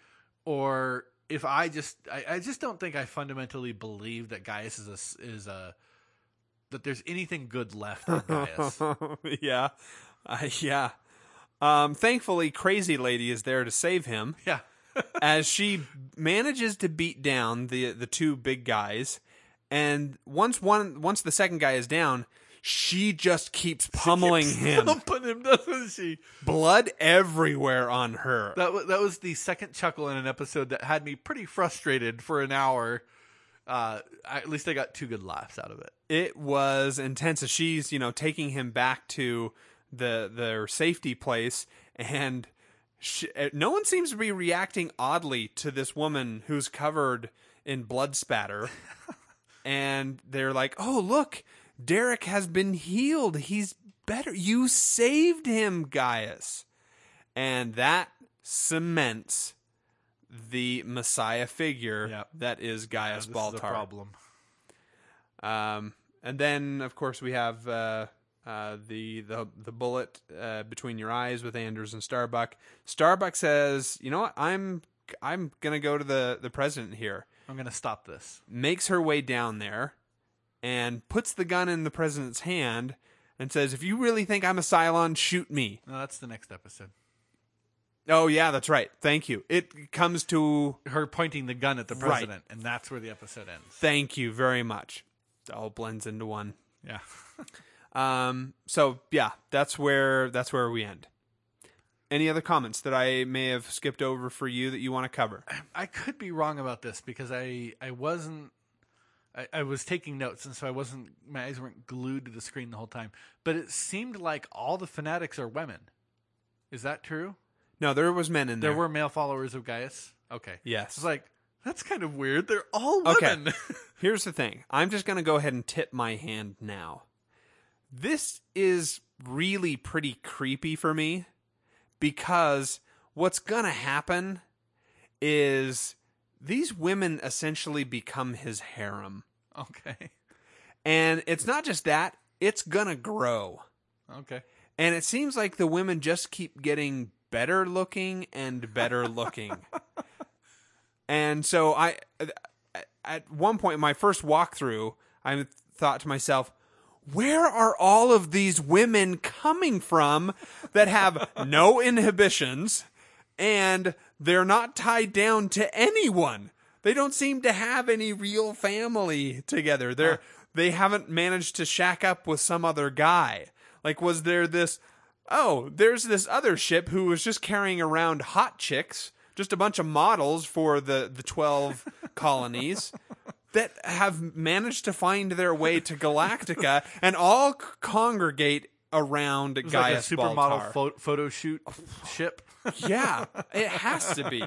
or if I just I, I just don't think I fundamentally believe that Gaius is a is a that there's anything good left in Gaius. yeah, uh, yeah. Um, thankfully, Crazy Lady is there to save him yeah. as she manages to beat down the the two big guys. And once one once the second guy is down, she just keeps pummeling him. Thumping him, doesn't she? Blood everywhere on her. That was, that was the second chuckle in an episode that had me pretty frustrated for an hour. Uh, at least I got two good laughs out of it. it was intense as she's you know taking him back to the their safety place and she, uh, no one seems to be reacting oddly to this woman who's covered in blood spatter. And they're like oh look derek has been healed. He's better. You saved him gaius. And that cements the messiah figure Yep. that is gaius This baltar problem. um, and then, of course, we have uh, uh, the the the bullet uh, between your eyes with Anders and Starbuck. Starbuck says, "You know what? I'm I'm gonna go to the the president here." I'm gonna stop this. Makes her way down there and puts the gun in the president's hand and says, "If you really think I'm a Cylon, shoot me." No, that's the next episode. Oh yeah, that's right. Thank you. It comes to Her pointing the gun at the Right. president, and that's where the episode ends. thank you very much. It all blends into one. Yeah. Um, so yeah, that's where that's where we end. Any other comments that I may have skipped over for you that you want to cover? I could be wrong about this because I I wasn't I, I was taking notes and so I wasn't my eyes weren't glued to the screen the whole time. But it seemed like all the fanatics are women. Is that true? No, there was men in there. There were male followers of Gaius. Okay. Yes. It's like that's kind of weird. They're all women. Okay. Here's the thing. I'm just going to go ahead and tip my hand now. This is really pretty creepy for me because what's going to happen is these women essentially become his harem. okay. And it's not just that, it's going to grow. Okay. And it seems like the women just keep getting better looking and better looking. and so I, at one point, in my first walkthrough, I thought to myself, where are all of these women coming from that have no inhibitions and they're not tied down to anyone? They don't seem to have any real family together. They're they haven't managed to shack up with some other guy. Like was there this oh, there's this other ship who was just carrying around hot chicks, just a bunch of models for the the 12 colonies that have managed to find their way to Galactica and all c- congregate around It was like a supermodel pho- photo shoot oh, ship. yeah, it has to be.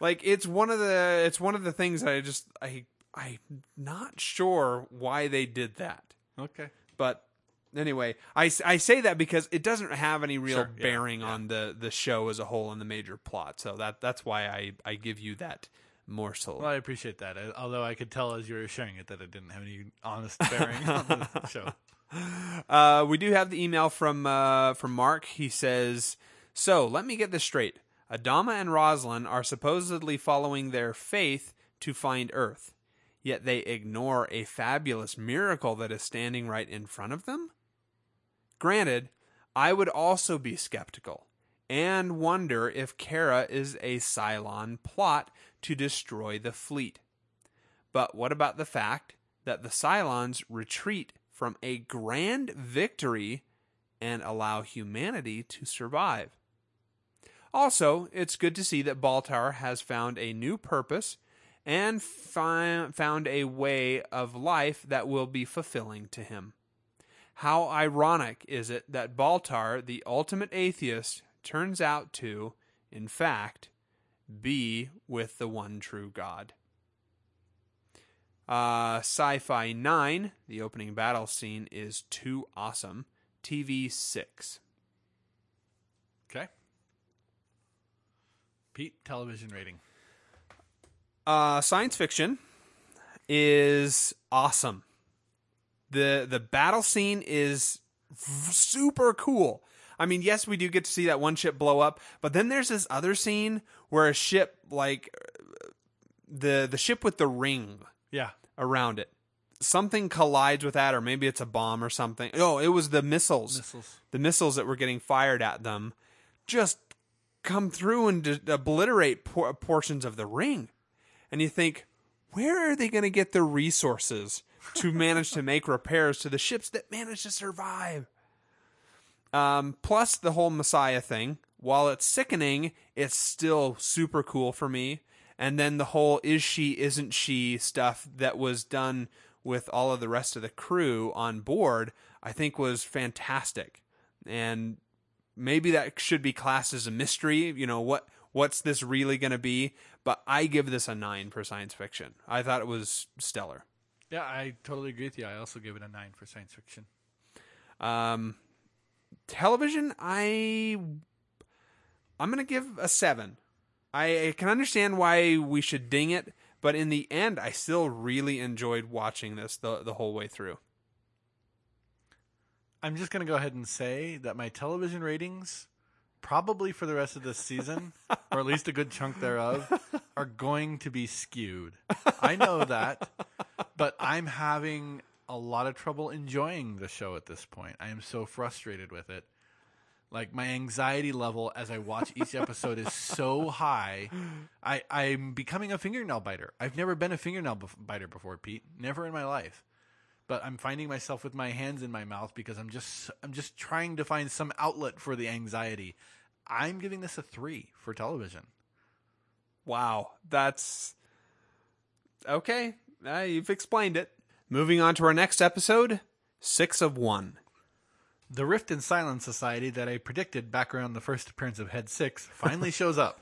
Like it's one of the it's one of the things that I just I I'm not sure why they did that. Okay. But anyway, I, I say that because it doesn't have any real Sure, yeah, bearing on the, the show as a whole and the major plot. So that that's why I, I give you that morsel. Well, I appreciate that. I- Although I could tell as you were sharing it that it didn't have any honest bearing on the show. Uh, we do have the email from uh, from Mark. He says, "So let me get this straight. Adama and Roslin are supposedly following their faith to find Earth, yet they ignore a fabulous miracle that is standing right in front of them. Granted, I would also be skeptical and wonder if Kara is a Cylon plot to destroy the fleet. But what about the fact that the Cylons retreat from a grand victory and allow humanity to survive? Also, it's good to see that Baltar has found a new purpose and fi- found a way of life that will be fulfilling to him. How ironic is it that Baltar, the ultimate atheist, turns out to, in fact, be with the one true God? Uh, Sci Fi 9, the opening battle scene is too awesome. TV 6. Okay. Pete, television rating. uh, science fiction is awesome. The The battle scene is super cool. I mean, yes, we do get to see that one ship blow up, but then there's this other scene where a ship, like the the ship with the ring Yeah. around it, something collides with that, or maybe it's a bomb or something. Oh, it was the missiles Missiles. the missiles that were getting fired at them just come through and d- obliterate por- portions of the ring. And you think, where are they going to get the resources to manage to make repairs to the ships that managed to survive. Um, plus the whole Messiah thing. While it's sickening, it's still super cool for me. And then the whole is she, isn't she stuff that was done with all of the rest of the crew on board, I think was fantastic. And maybe that should be classed as a mystery. You know, what what's this really going to be? But I give this a nine for science fiction. I thought it was stellar. Yeah, I totally agree with you. I also give it a nine for science fiction. Um, television, I I'm gonna give a seven. I, I can understand why we should ding it, but in the end, I still really enjoyed watching this the the whole way through. I'm just going to go ahead and say that my television ratings, probably for the rest of this season, or at least a good chunk thereof, are going to be skewed. I know that, but I'm having a lot of trouble enjoying the show at this point. I am so frustrated with it. Like my anxiety level as I watch each episode is so high. I I'm becoming a fingernail biter. I've never been a fingernail biter before, Pete. Never in my life but I'm finding myself with my hands in my mouth because I'm just I'm just trying to find some outlet for the anxiety. I'm giving this a 3 for television. Wow, that's okay. Uh, you've explained it. Moving on to our next episode, six of one. The Rift and Cylon Society that I predicted back around the first appearance of Head 6 finally shows up.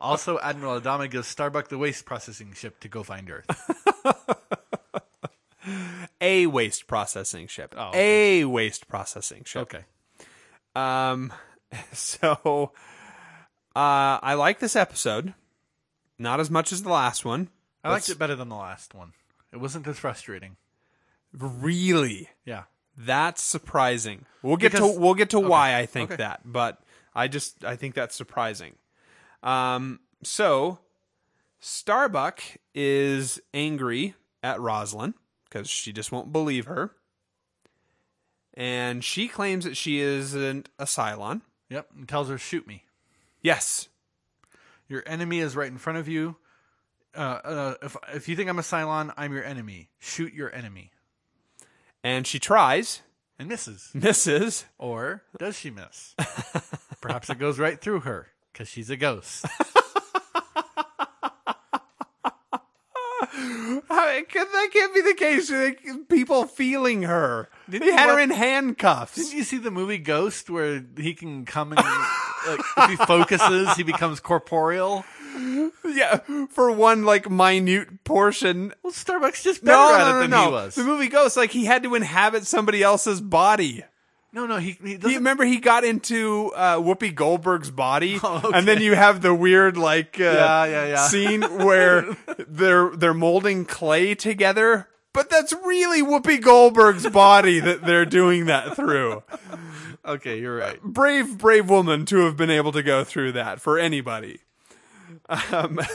also, Admiral Adama gives Starbuck the waste processing ship to go find Earth. A waste processing ship. Oh, okay. A waste processing ship. Okay. Um, so uh, I like this episode, not as much as the last one. I liked it better than the last one. It wasn't as frustrating. Really, Yeah. that's surprising. We'll get Because- to we'll get to why I think Okay. that, but I just I think that's surprising. Um, so Starbuck is angry at Roslin because she just won't believe her, and she claims that she isn't a Cylon. Yep. And tells her, shoot me. Yes, Your enemy is right in front of you. Uh, uh, if if you think I'm a Cylon, I'm your enemy. Shoot your enemy. and she tries, And misses. misses. Or does she miss? Perhaps it goes right through her because she's a ghost. How, that can't be the case. Like, People feeling her. Didn't they had her in handcuffs. Didn't you see the movie Ghost where he can come and like, if he focuses, he becomes corporeal? Yeah, for one like minute portion. Well, Starbucks just better No, at no, it than no. he was. The movie Ghost, like he had to inhabit somebody else's body. No, no, he, he doesn't. You remember he got into uh, Whoopi Goldberg's body, Oh, okay. and then you have the weird like uh, Yeah, yeah, yeah. scene where they're they're molding clay together. But that's really Whoopi Goldberg's body that they're doing that through. okay, you're right. brave, brave woman to have been able to go through that for anybody. Um,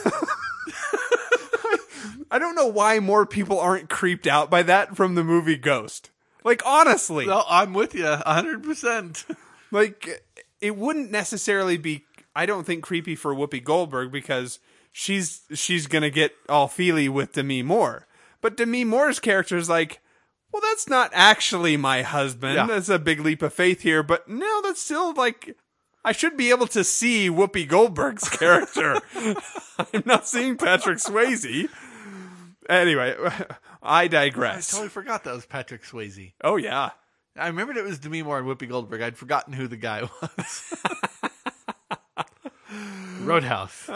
I don't know why more people aren't creeped out by that from the movie Ghost. Like honestly, No, I'm with you, hundred percent. like it wouldn't necessarily be. I don't think creepy for Whoopi Goldberg because she's she's gonna get all feely with Demi Moore. But Demi Moore's character is like, well, that's not actually my husband. Yeah. That's a big leap of faith here. But no, that's still like, I should be able to see Whoopi Goldberg's character. I'm not seeing Patrick Swayze. Anyway, I digress. I totally forgot that was Patrick Swayze. oh yeah. I remembered it was Demi Moore and Whoopi Goldberg. I'd forgotten who the guy was. Roadhouse.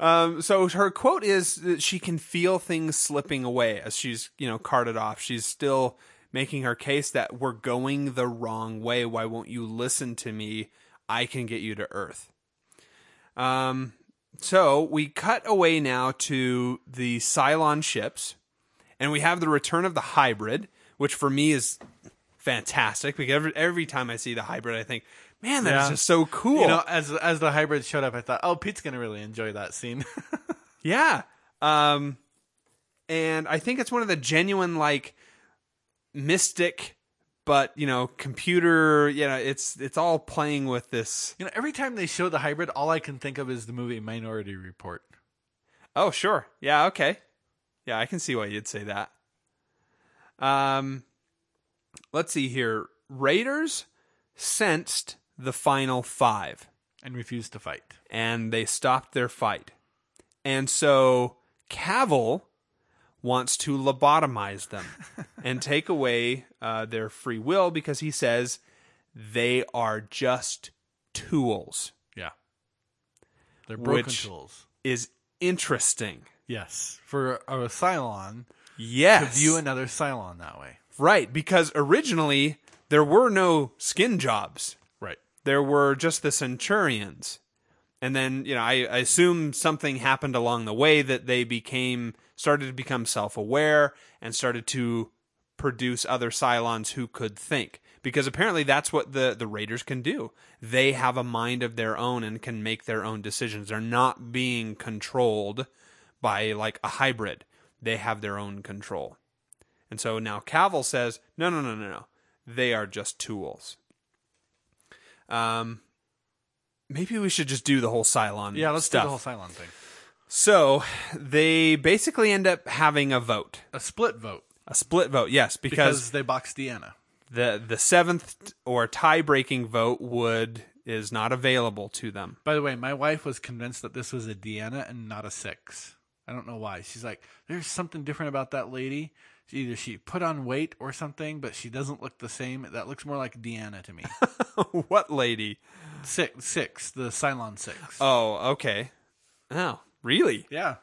Um, so her quote is that she can feel things slipping away as she's, you know, carted off. She's still making her case that we're going the wrong way. Why won't you listen to me? I can get you to Earth. Um, so we cut away now to the Cylon ships, and we have the return of the hybrid, which for me is fantastic because every, every time I see the hybrid, I think, man, that is Yeah. just so cool. You know, as as the hybrid showed up, I thought, oh, Pete's gonna really enjoy that scene. Yeah. Um and I think it's one of the genuine like mystic but, you know, computer, you know, it's it's all playing with this. you know, every time they show the hybrid, all I can think of is the movie Minority Report. Oh, sure. Yeah, okay. Yeah, I can see why you'd say that. Um, let's see here. Raiders sensed the final five And refused to fight. and they stopped their fight. And so Cavil wants to lobotomize them and take away uh, their free will because he says they are just tools. Yeah. They're broken Which- tools. Is interesting. Yes. For a Cylon yes. to view another Cylon that way. right, because originally there were no skin jobs. Right. there were just the centurions and then you know I, I assume something happened along the way that they became started to become self-aware and started to produce other cylons who could think. Because apparently that's what the the raiders can do. They have a mind of their own and can make their own decisions. They're not being controlled by like a hybrid. They have their own control. And so now Cavil says, no, no, no, no, no. They are just tools. Um, maybe we should just do the whole Cylon Yeah, let's stuff. do the whole Cylon thing. so they basically end up having a vote, A split vote. a split vote. Yes, Because, because, they boxed D'Anna. the the seventh or tie breaking vote would is not available to them. By the way, my wife was convinced that this was a D'Anna and not a six. I don't know why. She's like, there's something different about that lady. She, either she put on weight or something, but she doesn't look the same. That looks more like D'Anna to me. what lady? Six, six, the Cylon six. Oh, okay. Oh, really? yeah,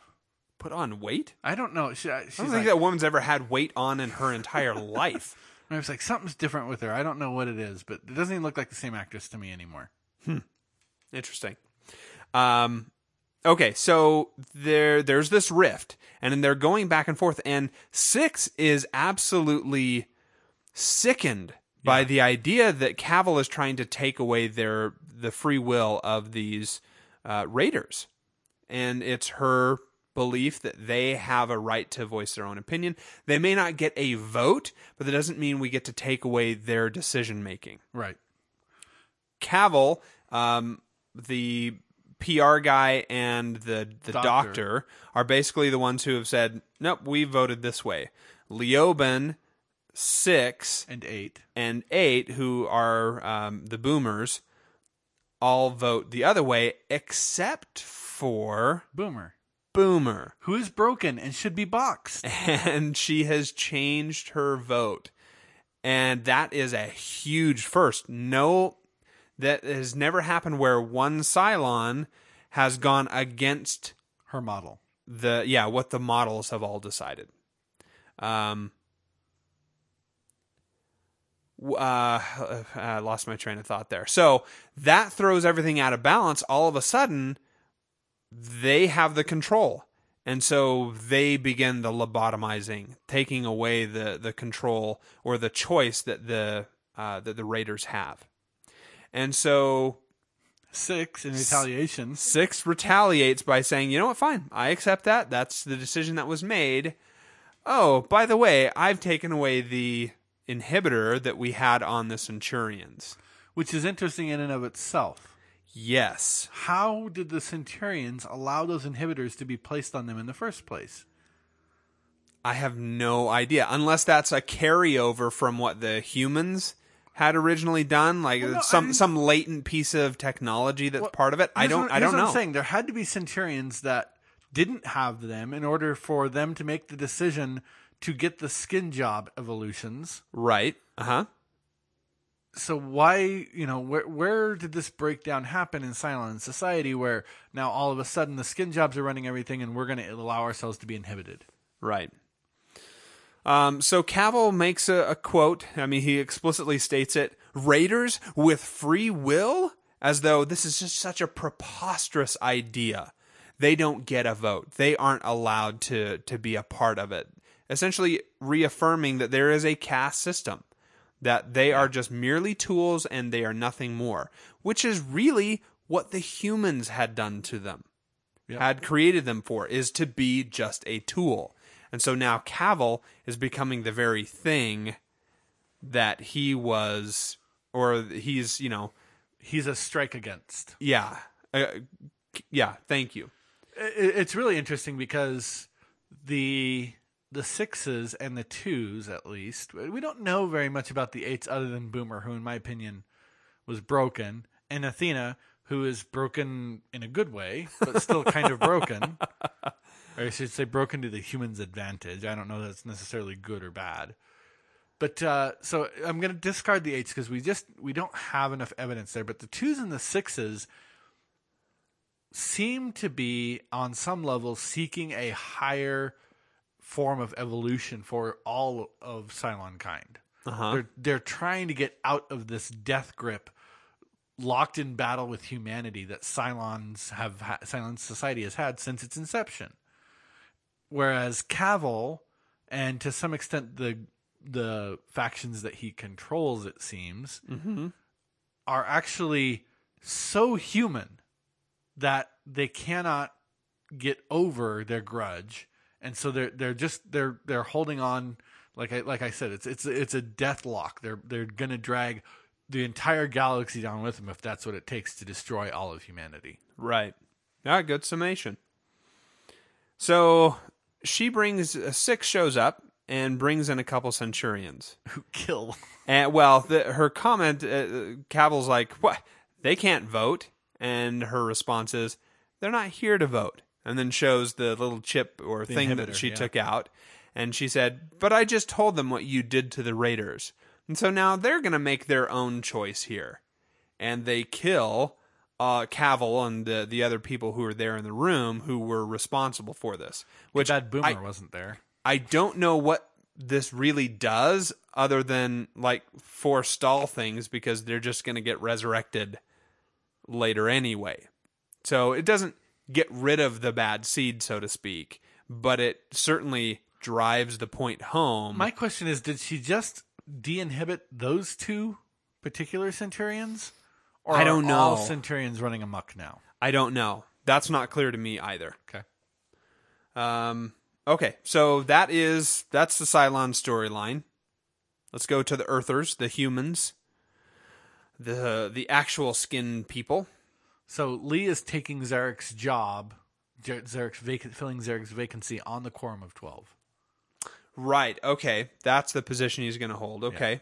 Put on weight? I don't know. She, she's I don't like, think that woman's ever had weight on in her entire life. I was like, something's different with her. I don't know what it is, but it doesn't even look like the same actress to me anymore. Interesting. Um, okay, so there there's this rift, and then they're going back and forth, and Six is absolutely sickened by the idea that Cavil is trying to take away their the free will of these uh, raiders, and it's her belief that they have a right to voice their own opinion. They may not get a vote, but that doesn't mean we get to take away their decision making. Right. Cavil, um, the PR guy and the the doctor. Doctor. are basically the ones who have said, "Nope, we voted this way." Leoben, six, And eight. and eight, who are um, the boomers, all vote the other way, except for Boomer. Boomer, Who is broken and should be boxed. and she has changed her vote, and that is a huge first. No, that has never happened where one Cylon has gone against Her model. the yeah what the models have all decided. Um. Uh, I lost my train of thought there. So that throws everything out of balance. All of a sudden, they have the control, and so they begin the lobotomizing, taking away the the control or the choice that the uh, that the raiders have. And so Six in retaliation. Six retaliates by saying, "You know what? Fine, I accept that. That's the decision that was made." Oh, by the way, I've taken away the inhibitor that we had on the Centurions. Which is interesting in and of itself. Yes. How did the Centurions allow those inhibitors to be placed on them in the first place? I have no idea, unless that's a carryover from what the humans had originally done, like Well, no, some some latent piece of technology that's Well, part of it. I don't what- I don't know. I'm saying there had to be Centurions that didn't have them in order for them to make the decision to get the skin job evolutions. Right? Uh huh. So why, you know, where where did this breakdown happen in Cylon society where now all of a sudden the skin jobs are running everything and we're going to allow ourselves to be inhibited? Right. Um, so Cavil makes a, a quote. I mean, he explicitly states it: "Raiders with free will," as though this is just such a preposterous idea. They don't get a vote. They aren't allowed to to be a part of it. Essentially, reaffirming that there is a caste system, that they are just merely tools and they are nothing more, which is really what the humans had done to them had created them for is to be just a tool. And so now Cavil is becoming the very thing that he was, or he's, you know, He's a strike against. yeah, uh, yeah, thank you. it's really interesting because the the sixes and the twos at least. We don't know very much about the eights other than Boomer, who in my opinion was broken, and Athena, who is broken in a good way, but still kind of broken. Or I should say broken to the human's advantage. I don't know that's necessarily good or bad. But uh, so I'm going to discard the eights because we just we don't have enough evidence there. But the twos and the sixes seem to be on some level seeking a higher form of evolution for all of Cylon kind. Uh-huh. They're they're trying to get out of this death grip, locked in battle with humanity that Cylons have ha- Cylon society has had since its inception. Whereas Cavil, and to some extent the the factions that he controls, it seems, are actually so human that they cannot get over their grudge, and so they're they're just they're they're holding on. Like I like I said, it's it's it's a death lock. They're they're gonna drag the entire galaxy down with them if that's what it takes to destroy all of humanity. Right. Ah, good summation. So she brings uh, six shows up and brings in a couple centurions. Who kill? And well, the, her comment, uh, Cavil's like, "What? They can't vote," and her response is, "They're not here to vote." And then shows the little chip or thing that she yeah. took out, and she said, "But I just told them what you did to the Raiders, and so now they're going to make their own choice here." And they kill uh, Cavil and the the other people who were there in the room who were responsible for this. Which Bad Boomer I- wasn't there. I don't know what this really does other than like forestall things because they're just going to get resurrected later anyway. So it doesn't get rid of the bad seed, so to speak, but it certainly drives the point home. My question is, did she just de-inhibit those two particular Centurions? Or I don't are all know. Centurions running amok now? I don't know. That's not clear to me either. Okay. Um, okay, so that is that's the Cylon storyline. Let's go to the Earthers, the humans, the the actual skin people. So Lee is taking Zarek's job, Zarek's vac- filling Zarek's vacancy on the quorum of twelve. Right. Okay, that's the position he's going to hold. Okay.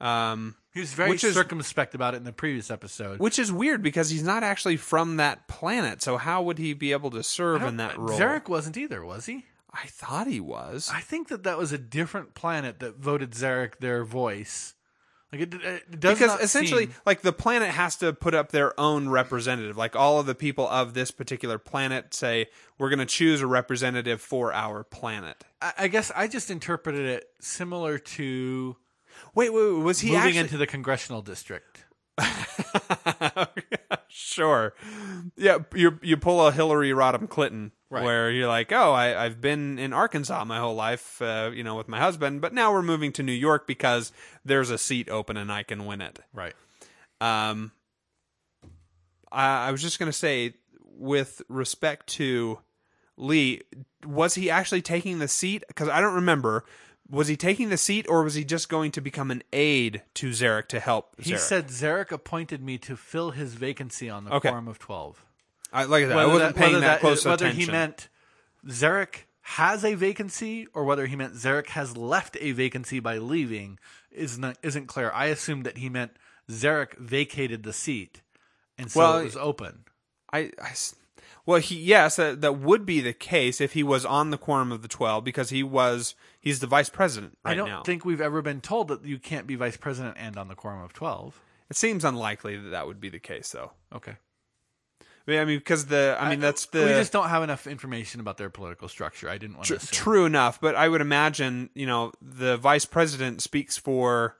Um, He was very Which is- circumspect about it in the previous episode. which is weird because he's not actually from that planet. So how would he be able to serve in that role? Zarek wasn't either, was he? I thought he was. I think that that was a different planet that voted Zarek their voice. Like it, it does because essentially seem- like the planet has to put up their own representative. Like all of the people of this particular planet say we're going to choose a representative for our planet. I, I guess I just interpreted it similar to wait wait, wait was he moving actually into the congressional district. sure. Yeah you you pull a hillary rodham clinton Right. where you're like oh I, i've been in arkansas my whole life uh, you know with my husband but now we're moving to new york because there's a seat open and i can win it Right. Um, I, I was just going to say, with respect to Lee, was he actually taking the seat? Because I don't remember. Was he taking the seat, or was he just going to become an aid to Zarek to help? He Zarek? said Zarek appointed me to fill his vacancy on the Okay. quorum of twelve. I, like I said, I wasn't paying whether that, close whether attention. he meant Zarek has a vacancy or whether he meant Zarek has left a vacancy by leaving is not isn't clear. I assumed that he meant Zarek vacated the seat and so Well, it was open. I, I well, he yes, that, that would be the case if he was on the quorum of the twelve because he was he's the vice president right I don't now. think we've ever been told that you can't be vice president and on the quorum of twelve. it seems unlikely that that would be the case, though. Okay. I mean, because the I mean that's the we just don't have enough information about their political structure. I didn't want to assume. True enough, but I would imagine, you know, the vice president speaks for,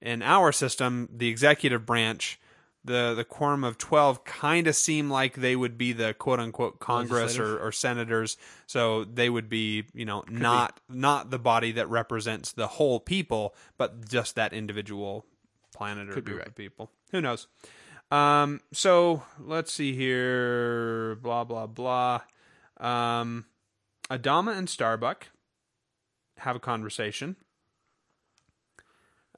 in our system, the executive branch. The the quorum of twelve kind of seem like they would be the quote unquote Congress or, or senators, so they would be, you know, not not the body that represents the whole people, but just that individual planet or Could be group right. of people. Who knows? Um, so let's see here. Blah blah blah. Um, Adama and Starbuck have a conversation.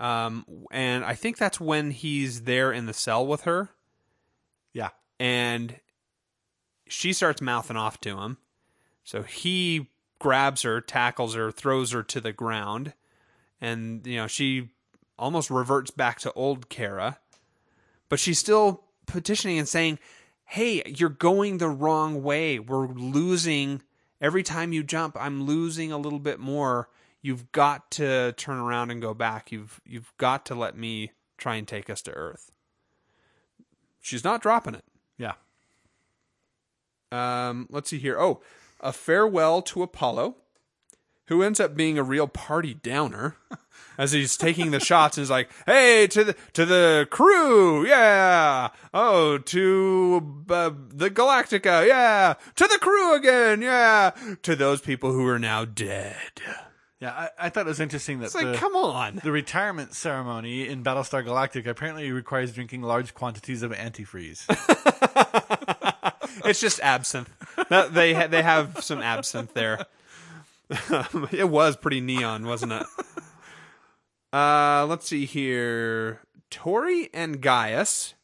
Um, and I think that's when he's there in the cell with her, Yeah. and she starts mouthing off to him. So he grabs her, tackles her, throws her to the ground, and you know she almost reverts back to old Kara, but she's still petitioning and saying, "Hey, you're going the wrong way. We're losing every time you jump. I'm losing a little bit more. You've got to turn around and go back. You've you've got to let me try and take us to Earth." She's not dropping it. Yeah. Um, let's see here. Oh, a farewell to Apollo, who ends up being a real party downer, as he's taking the shots and is like, "Hey, to the to the crew, yeah. Oh, to uh, the Galactica, yeah. To the crew again, yeah. To those people who are now dead." Yeah, I, I thought it was interesting that It's like, the, come on. the retirement ceremony in Battlestar Galactica apparently requires drinking large quantities of antifreeze. It's just absinthe. They ha- they have some absinthe there. it was pretty neon, wasn't it? Uh, let's see here. Tory and Gaius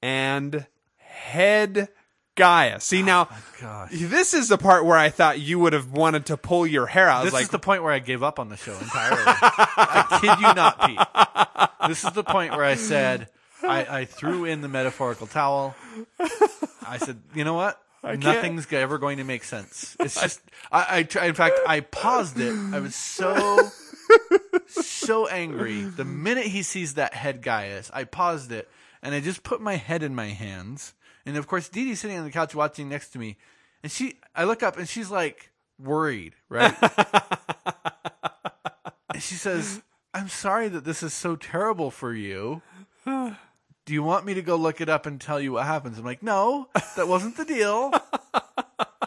and head Gaius. See now, Gosh. this is the part where I thought you would have wanted to pull your hair out. This like, is the point where I gave up on the show entirely. I kid you not, Pete. This is the point where I said I, I threw in the metaphorical towel. I said, you know what? Nothing's ever going to make sense. It's just I, I try, in fact I paused it. I was so so angry. The minute he sees that head Gaius, I paused it and I just put my head in my hands. And of course, Dee Dee's sitting on the couch watching next to me, and she I look up and she's like worried, right? and she says, "I'm sorry that this is so terrible for you." Do you want me to go look it up and tell you what happens? I'm like, no, that wasn't the deal.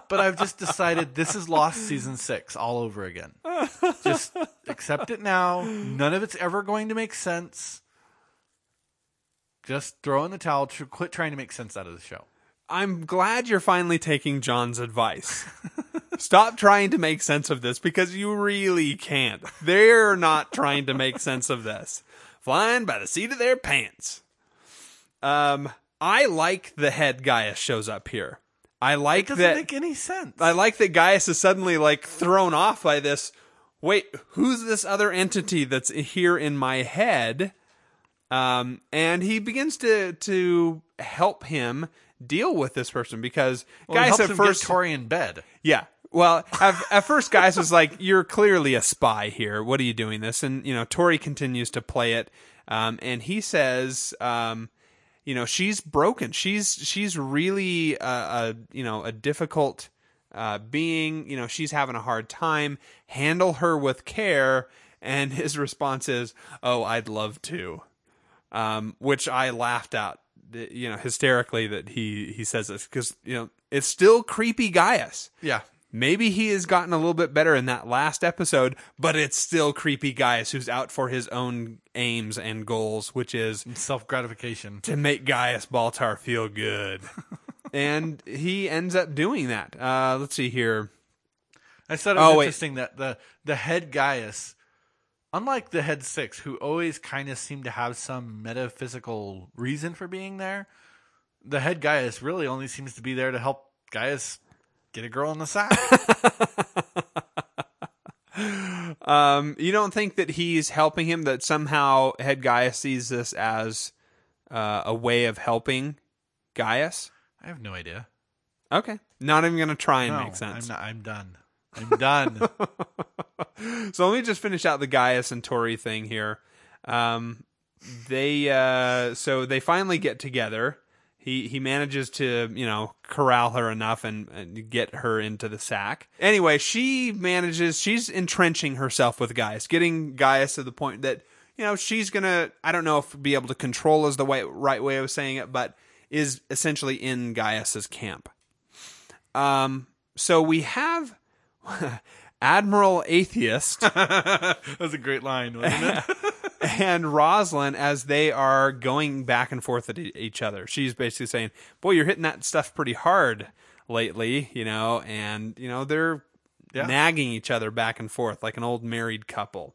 But I've just decided this is Lost season six all over again. Just accept it now. None of it's ever going to make sense. Just throw in the towel. Tr- Quit trying to make sense out of the show. I'm glad you're finally taking John's advice. Stop trying to make sense of this because you really can't. They're not trying to make sense of this. Flying by the seat of their pants. Um, I like the head Gaius shows up here. I like Doesn't that. make any sense. I like that Gaius is suddenly like thrown off by this. Wait, who's this other entity that's here in my head? Um, and he begins to to help him deal with this person because well, Gaius at first, Tory in bed. yeah. Well, at, at first, Gaius was like, "You're clearly a spy here. What are you doing this?" And you know, Tory continues to play it, um, and he says, um, "You know, she's broken. She's she's really a, a you know a difficult uh, being. You know, she's having a hard time. Handle her with care." And his response is, "Oh, I'd love to," um, which I laughed at. You know, hysterically that he he says this because you know it's still creepy Gaius. Yeah. Maybe he has gotten a little bit better in that last episode, but it's still creepy Gaius who's out for his own aims and goals, which is Self gratification. to make Gaius Baltar feel good. and he ends up doing that. Uh, let's see here. I thought it was Oh, wait. interesting that the the head Gaius, unlike the head six, who always kind of seem to have some metaphysical reason for being there, the head Gaius really only seems to be there to help Gaius get a girl on the side. Um, you don't think that he's helping him, that somehow Head Gaius sees this as uh, a way of helping Gaius? I have no idea. Okay. Not even going to try and No, make sense. I'm not. I'm done. I'm done. So let me just finish out the Gaius and Tory thing here. Um, they uh, so they finally get together. He he manages to you know corral her enough and, and get her into the sack. Anyway, she manages. She's entrenching herself with Gaius, getting Gaius to the point that you know she's gonna. I don't know if be able to control is the way right way of saying it, but is essentially in Gaius's camp. Um, so we have Admiral Atheist. that was a great line, wasn't it? and Roslin as they are going back and forth at e- each other. She's basically saying, "Boy, you're hitting that stuff pretty hard lately," you know, and you know they're Yeah. nagging each other back and forth like an old married couple.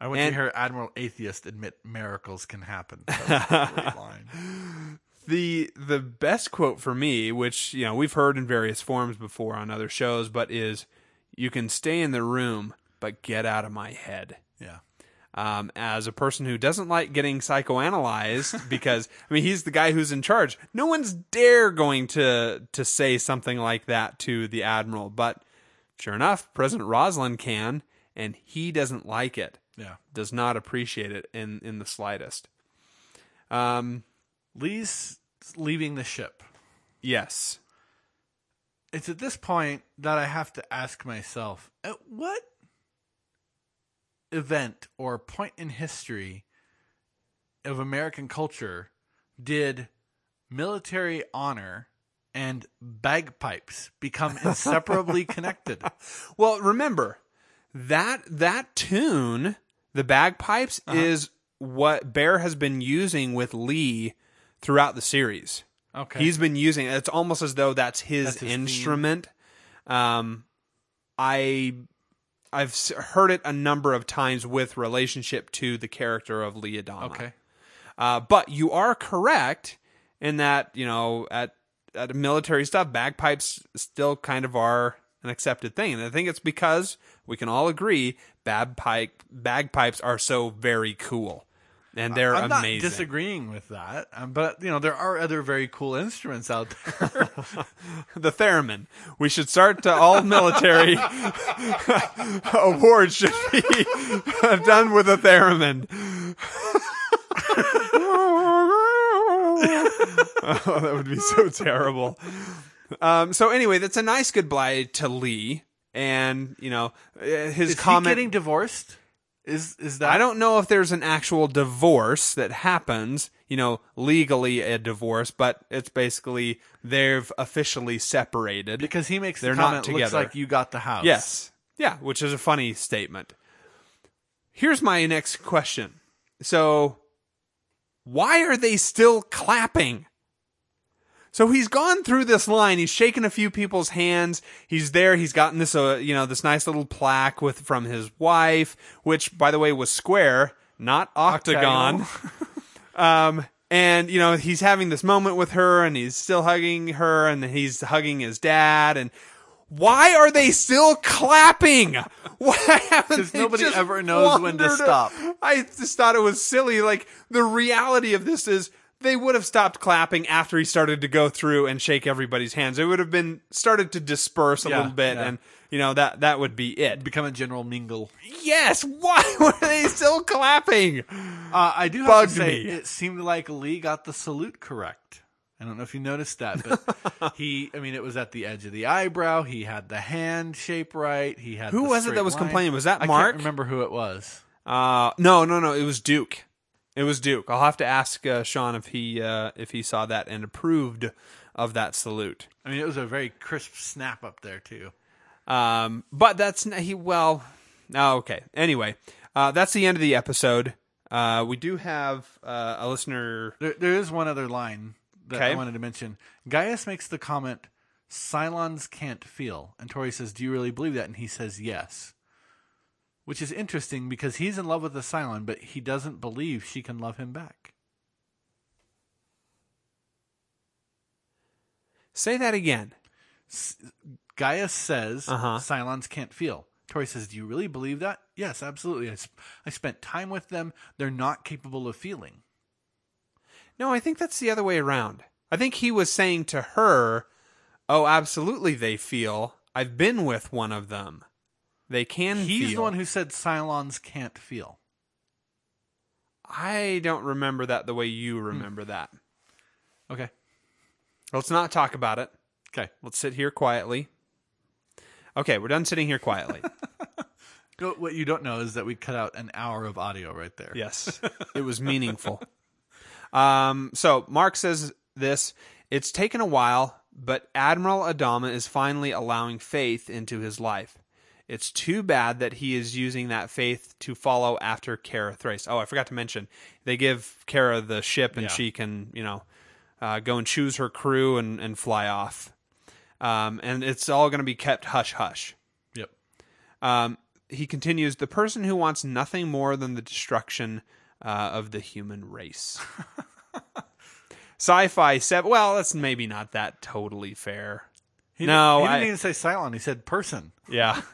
I want And- to hear Admiral Atheist admit miracles can happen. That was a great line. The the best quote for me, which you know we've heard in various forms before on other shows, but is You can stay in the room, but get out of my head. Yeah. Um, as a person who doesn't like getting psychoanalyzed, because I mean he's the guy who's in charge. No one's dare going to to say something like that to the admiral. But sure enough, President Roslin can, and he doesn't like it. Yeah. Does not appreciate it in in the slightest. Um, Lee's leaving the ship. yes. It's at this point that I have to ask myself, at what event or point in history of American culture did military honor and bagpipes become inseparably connected? Well, remember that that tune, the bagpipes, is what Bear has been using with Lee throughout the series. Okay. He's been using. It's almost as though that's his, That's his theme. instrument. Um, I I've heard it a number of times with relationship to the character of Lee Adama. okay. Uh, but you are correct in that you know at at military stuff, bagpipes still kind of are an accepted thing, and I think it's because we can all agree bagpipe bagpipes are so very cool, and they're I'm not disagreeing with that, um, but you know there are other very cool instruments out there. the theremin. We should start to all military awards should be done with a theremin. oh, that would be so terrible. Um, so anyway, that's a nice goodbye to Lee, and you know uh, his Is comment. he getting divorced? Is is that I don't know if there's an actual divorce that happens, you know, legally a divorce, but it's basically they've officially separated. because he makes They're the not comment looks like you got the house. Yes. Yeah, which is a funny statement. Here's my next question. So, why are they still clapping? So he's gone through this line. He's shaken a few people's hands. He's there. He's gotten this, uh, you know, this nice little plaque with from his wife, which, by the way, was square, not octagon. Um, and you know he's having this moment with her, and he's still hugging her, and he's hugging his dad. And why are they still clapping? Why haven't nobody ever knows when to stop. I just thought it was silly. Like the reality of this is. They would have stopped clapping after he started to go through and shake everybody's hands. It would have been started to disperse a Yeah, little bit, yeah. and you know that that would be it. become a general mingle. Yes, why were they still clapping? Uh, I do have Bugged to say, me. it seemed like Lee got the salute correct. I don't know if you noticed that, but he, I mean, it was at the edge of the eyebrow. He had the hand shape right. He had Who was it that was line. complaining? Was that Mark? I can't remember who it was. Uh, no, no, no. It was Duke. It was Duke. I'll have to ask uh, Sean if he uh, if he saw that and approved of that salute. I mean, it was a very crisp snap up there too. Um, but that's he. Well, oh, okay. Anyway, uh, that's the end of the episode. Uh, we do have uh, a listener. There, there is one other line that I wanted to mention. Gaius makes the comment, "Cylons can't feel," and Tory says, "Do you really believe that?" And he says, "Yes." Which is interesting because he's in love with the Cylon, but he doesn't believe she can love him back. Say that again. Gaius says Uh-huh. Cylons can't feel. Tory says, "Do you really believe that?" Yes, absolutely. I, sp- I spent time with them. They're not capable of feeling. No, I think that's the other way around. I think he was saying to her, "Oh, absolutely, they feel. I've been with one of them. They can He's feel." the one who said Cylons can't feel. I don't remember that the way you remember that. Okay. Let's not talk about it. Okay. Let's sit here quietly. Okay, we're done sitting here quietly. What you don't know is that we cut out an hour of audio right there. yes, it was meaningful. Um, so Mark says this: It's taken a while, but Admiral Adama is finally allowing faith into his life. It's too bad that he is using that faith to follow after Kara Thrace. Oh, I forgot to mention they give Kara the ship, and Yeah. she can, you know, uh, go and choose her crew and, and fly off. Um, and it's all going to be kept hush hush. Yep. Um, he continues, the person who wants nothing more than the destruction uh, of the human race. Sci-fi seven. Well, that's maybe not that totally fair. He No, didn't, he didn't I- even say Cylon. He said person. Yeah.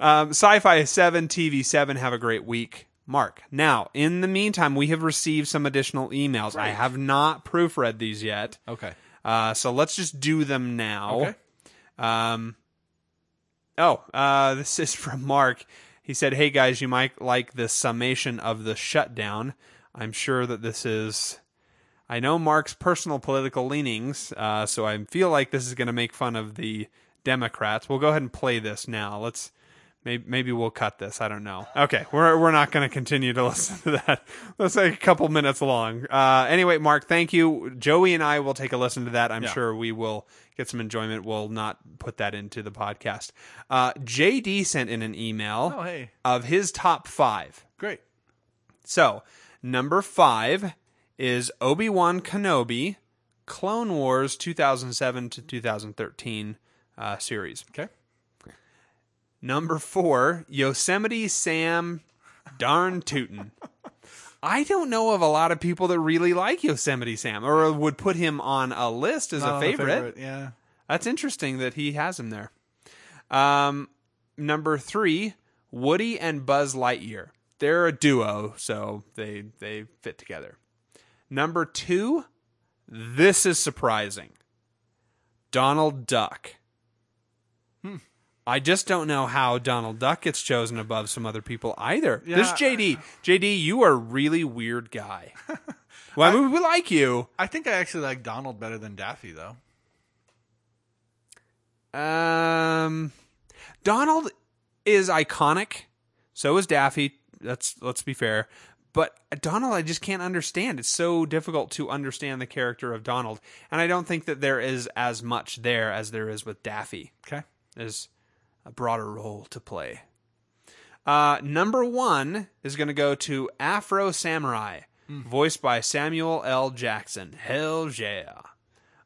Um, Sci-Fi Seven, TV Seven. Have a great week, Mark. Now, in the meantime, we have received some additional emails. I have not proofread these yet. Okay. Uh, so let's just do them now. Okay. Um, oh, uh, this is from Mark. He said, "Hey guys, you might like the summation of the shutdown. I'm sure that this is. I know Mark's personal political leanings, uh, so I feel like this is going to make fun of the Democrats. We'll go ahead and play this now. Let's." Maybe, maybe we'll cut this. I don't know. Okay, we're we're not going to continue to listen to that. Let's say a couple minutes long. Uh, anyway, Mark, thank you. Joey and I will take a listen to that. I'm Yeah. sure we will get some enjoyment. We'll not put that into the podcast. Uh, JD sent in an email Oh, hey. of his top five. Great. So, number five is Obi Wan Kenobi, Clone Wars 2007 to 2013 uh, series. Okay. Number four, Yosemite Sam Darn Tootin. I don't know of a lot of people that really like Yosemite Sam or would put him on a list as Not a the favorite. Yeah. That's interesting that he has him there. Um, number three, Woody and Buzz Lightyear. They're a duo, so they they fit together. Number two, this is surprising. Donald Duck. Hmm. I just don't know how Donald Duck gets chosen above some other people either. This Yeah. JD, JD, you are a really weird guy. well, I mean, we like you. I think I actually like Donald better than Daffy, though. Um, Donald is iconic. So is Daffy. That's let's be fair. But Donald, I just can't understand. It's so difficult to understand the character of Donald, and I don't think that there is as much there as there is with Daffy. Okay. There's a broader role to play. Uh, number one is going to go to Afro Samurai, voiced by Samuel L. Jackson. Hell yeah!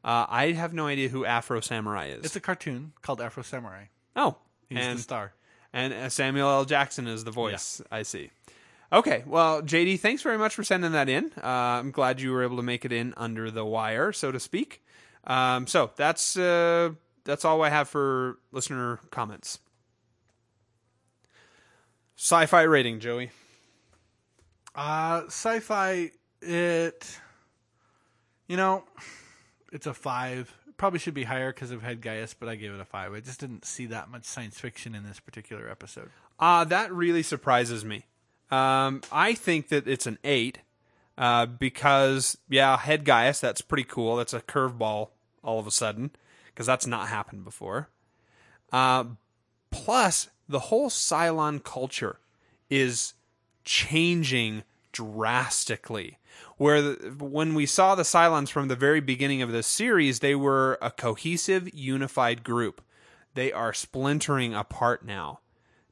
Uh, I have no idea who Afro Samurai is. It's a cartoon called Afro Samurai. Oh, He's and the star. and uh, Samuel L. Jackson is the voice. I see. Okay, well, JD, thanks very much for sending that in. Uh, I'm glad you were able to make it in under the wire, so to speak. Um, so that's uh, that's all I have for listener comments. Sci-fi rating, Joey. Uh, sci-fi. It. You know, it's a five. Probably should be higher because of Head Gaius, but I gave it a five. I just didn't see that much science fiction in this particular episode. Uh, that really surprises me. Um, I think that it's an eight uh, because, yeah, head Gaius, that's pretty cool. That's a curveball all of a sudden because that's not happened before. Uh, plus, the whole Cylon culture is changing drastically. Where the, when we saw the Cylons from the very beginning of this series, they were a cohesive, unified group. They are splintering apart now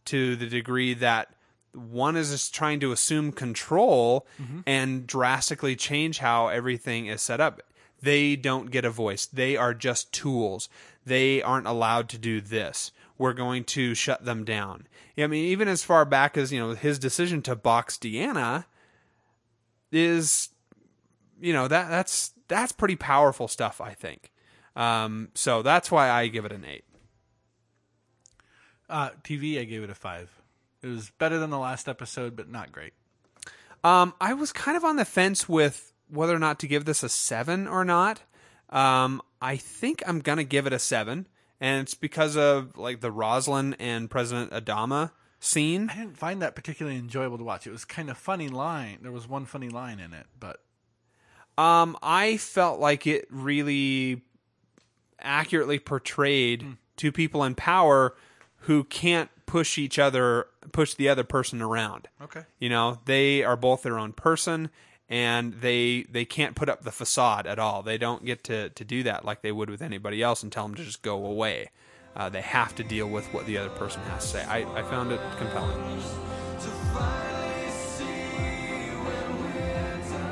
to the degree that one is just trying to assume control and drastically change how everything is set up. They don't get a voice. They are just tools. They aren't allowed to do this. We're going to shut them down. Yeah, I mean, even as far back as, you know, his decision to box D'Anna is, you know, that that's that's pretty powerful stuff, I think. Um, so that's why I give it an eight. Uh, TV, I gave it a five. It was better than the last episode, but not great. Um, I was kind of on the fence with whether or not to give this a seven or not. Um, I think I'm gonna give it a seven, and it's because of like the Roslin and President Adama scene. I didn't find that particularly enjoyable to watch. It was kind of funny line. There was one funny line in it, but Um, I felt like it really accurately portrayed two people in power who can't push each other, push the other person around. okay. You know, they are both their own person and they they can't put up the facade at all. They don't get to, to do that like they would with anybody else and tell them to just go away. Uh, they have to deal with what the other person has to say. I, I found it compelling.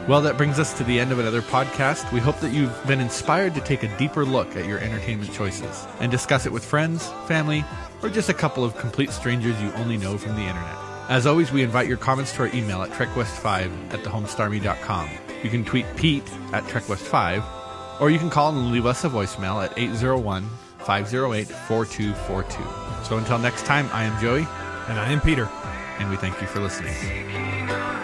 Well, that brings us to the end of another podcast. We hope that you've been inspired to take a deeper look at your entertainment choices and discuss it with friends, family, or just a couple of complete strangers you only know from the internet. As always, we invite your comments to our email at trekwest5 at thehomestarmy.com. You can tweet Pete at trekwest5, or you can call and leave us a voicemail at 801 508 4242. So until next time, I am Joey, And I am Peter. and we thank you for listening.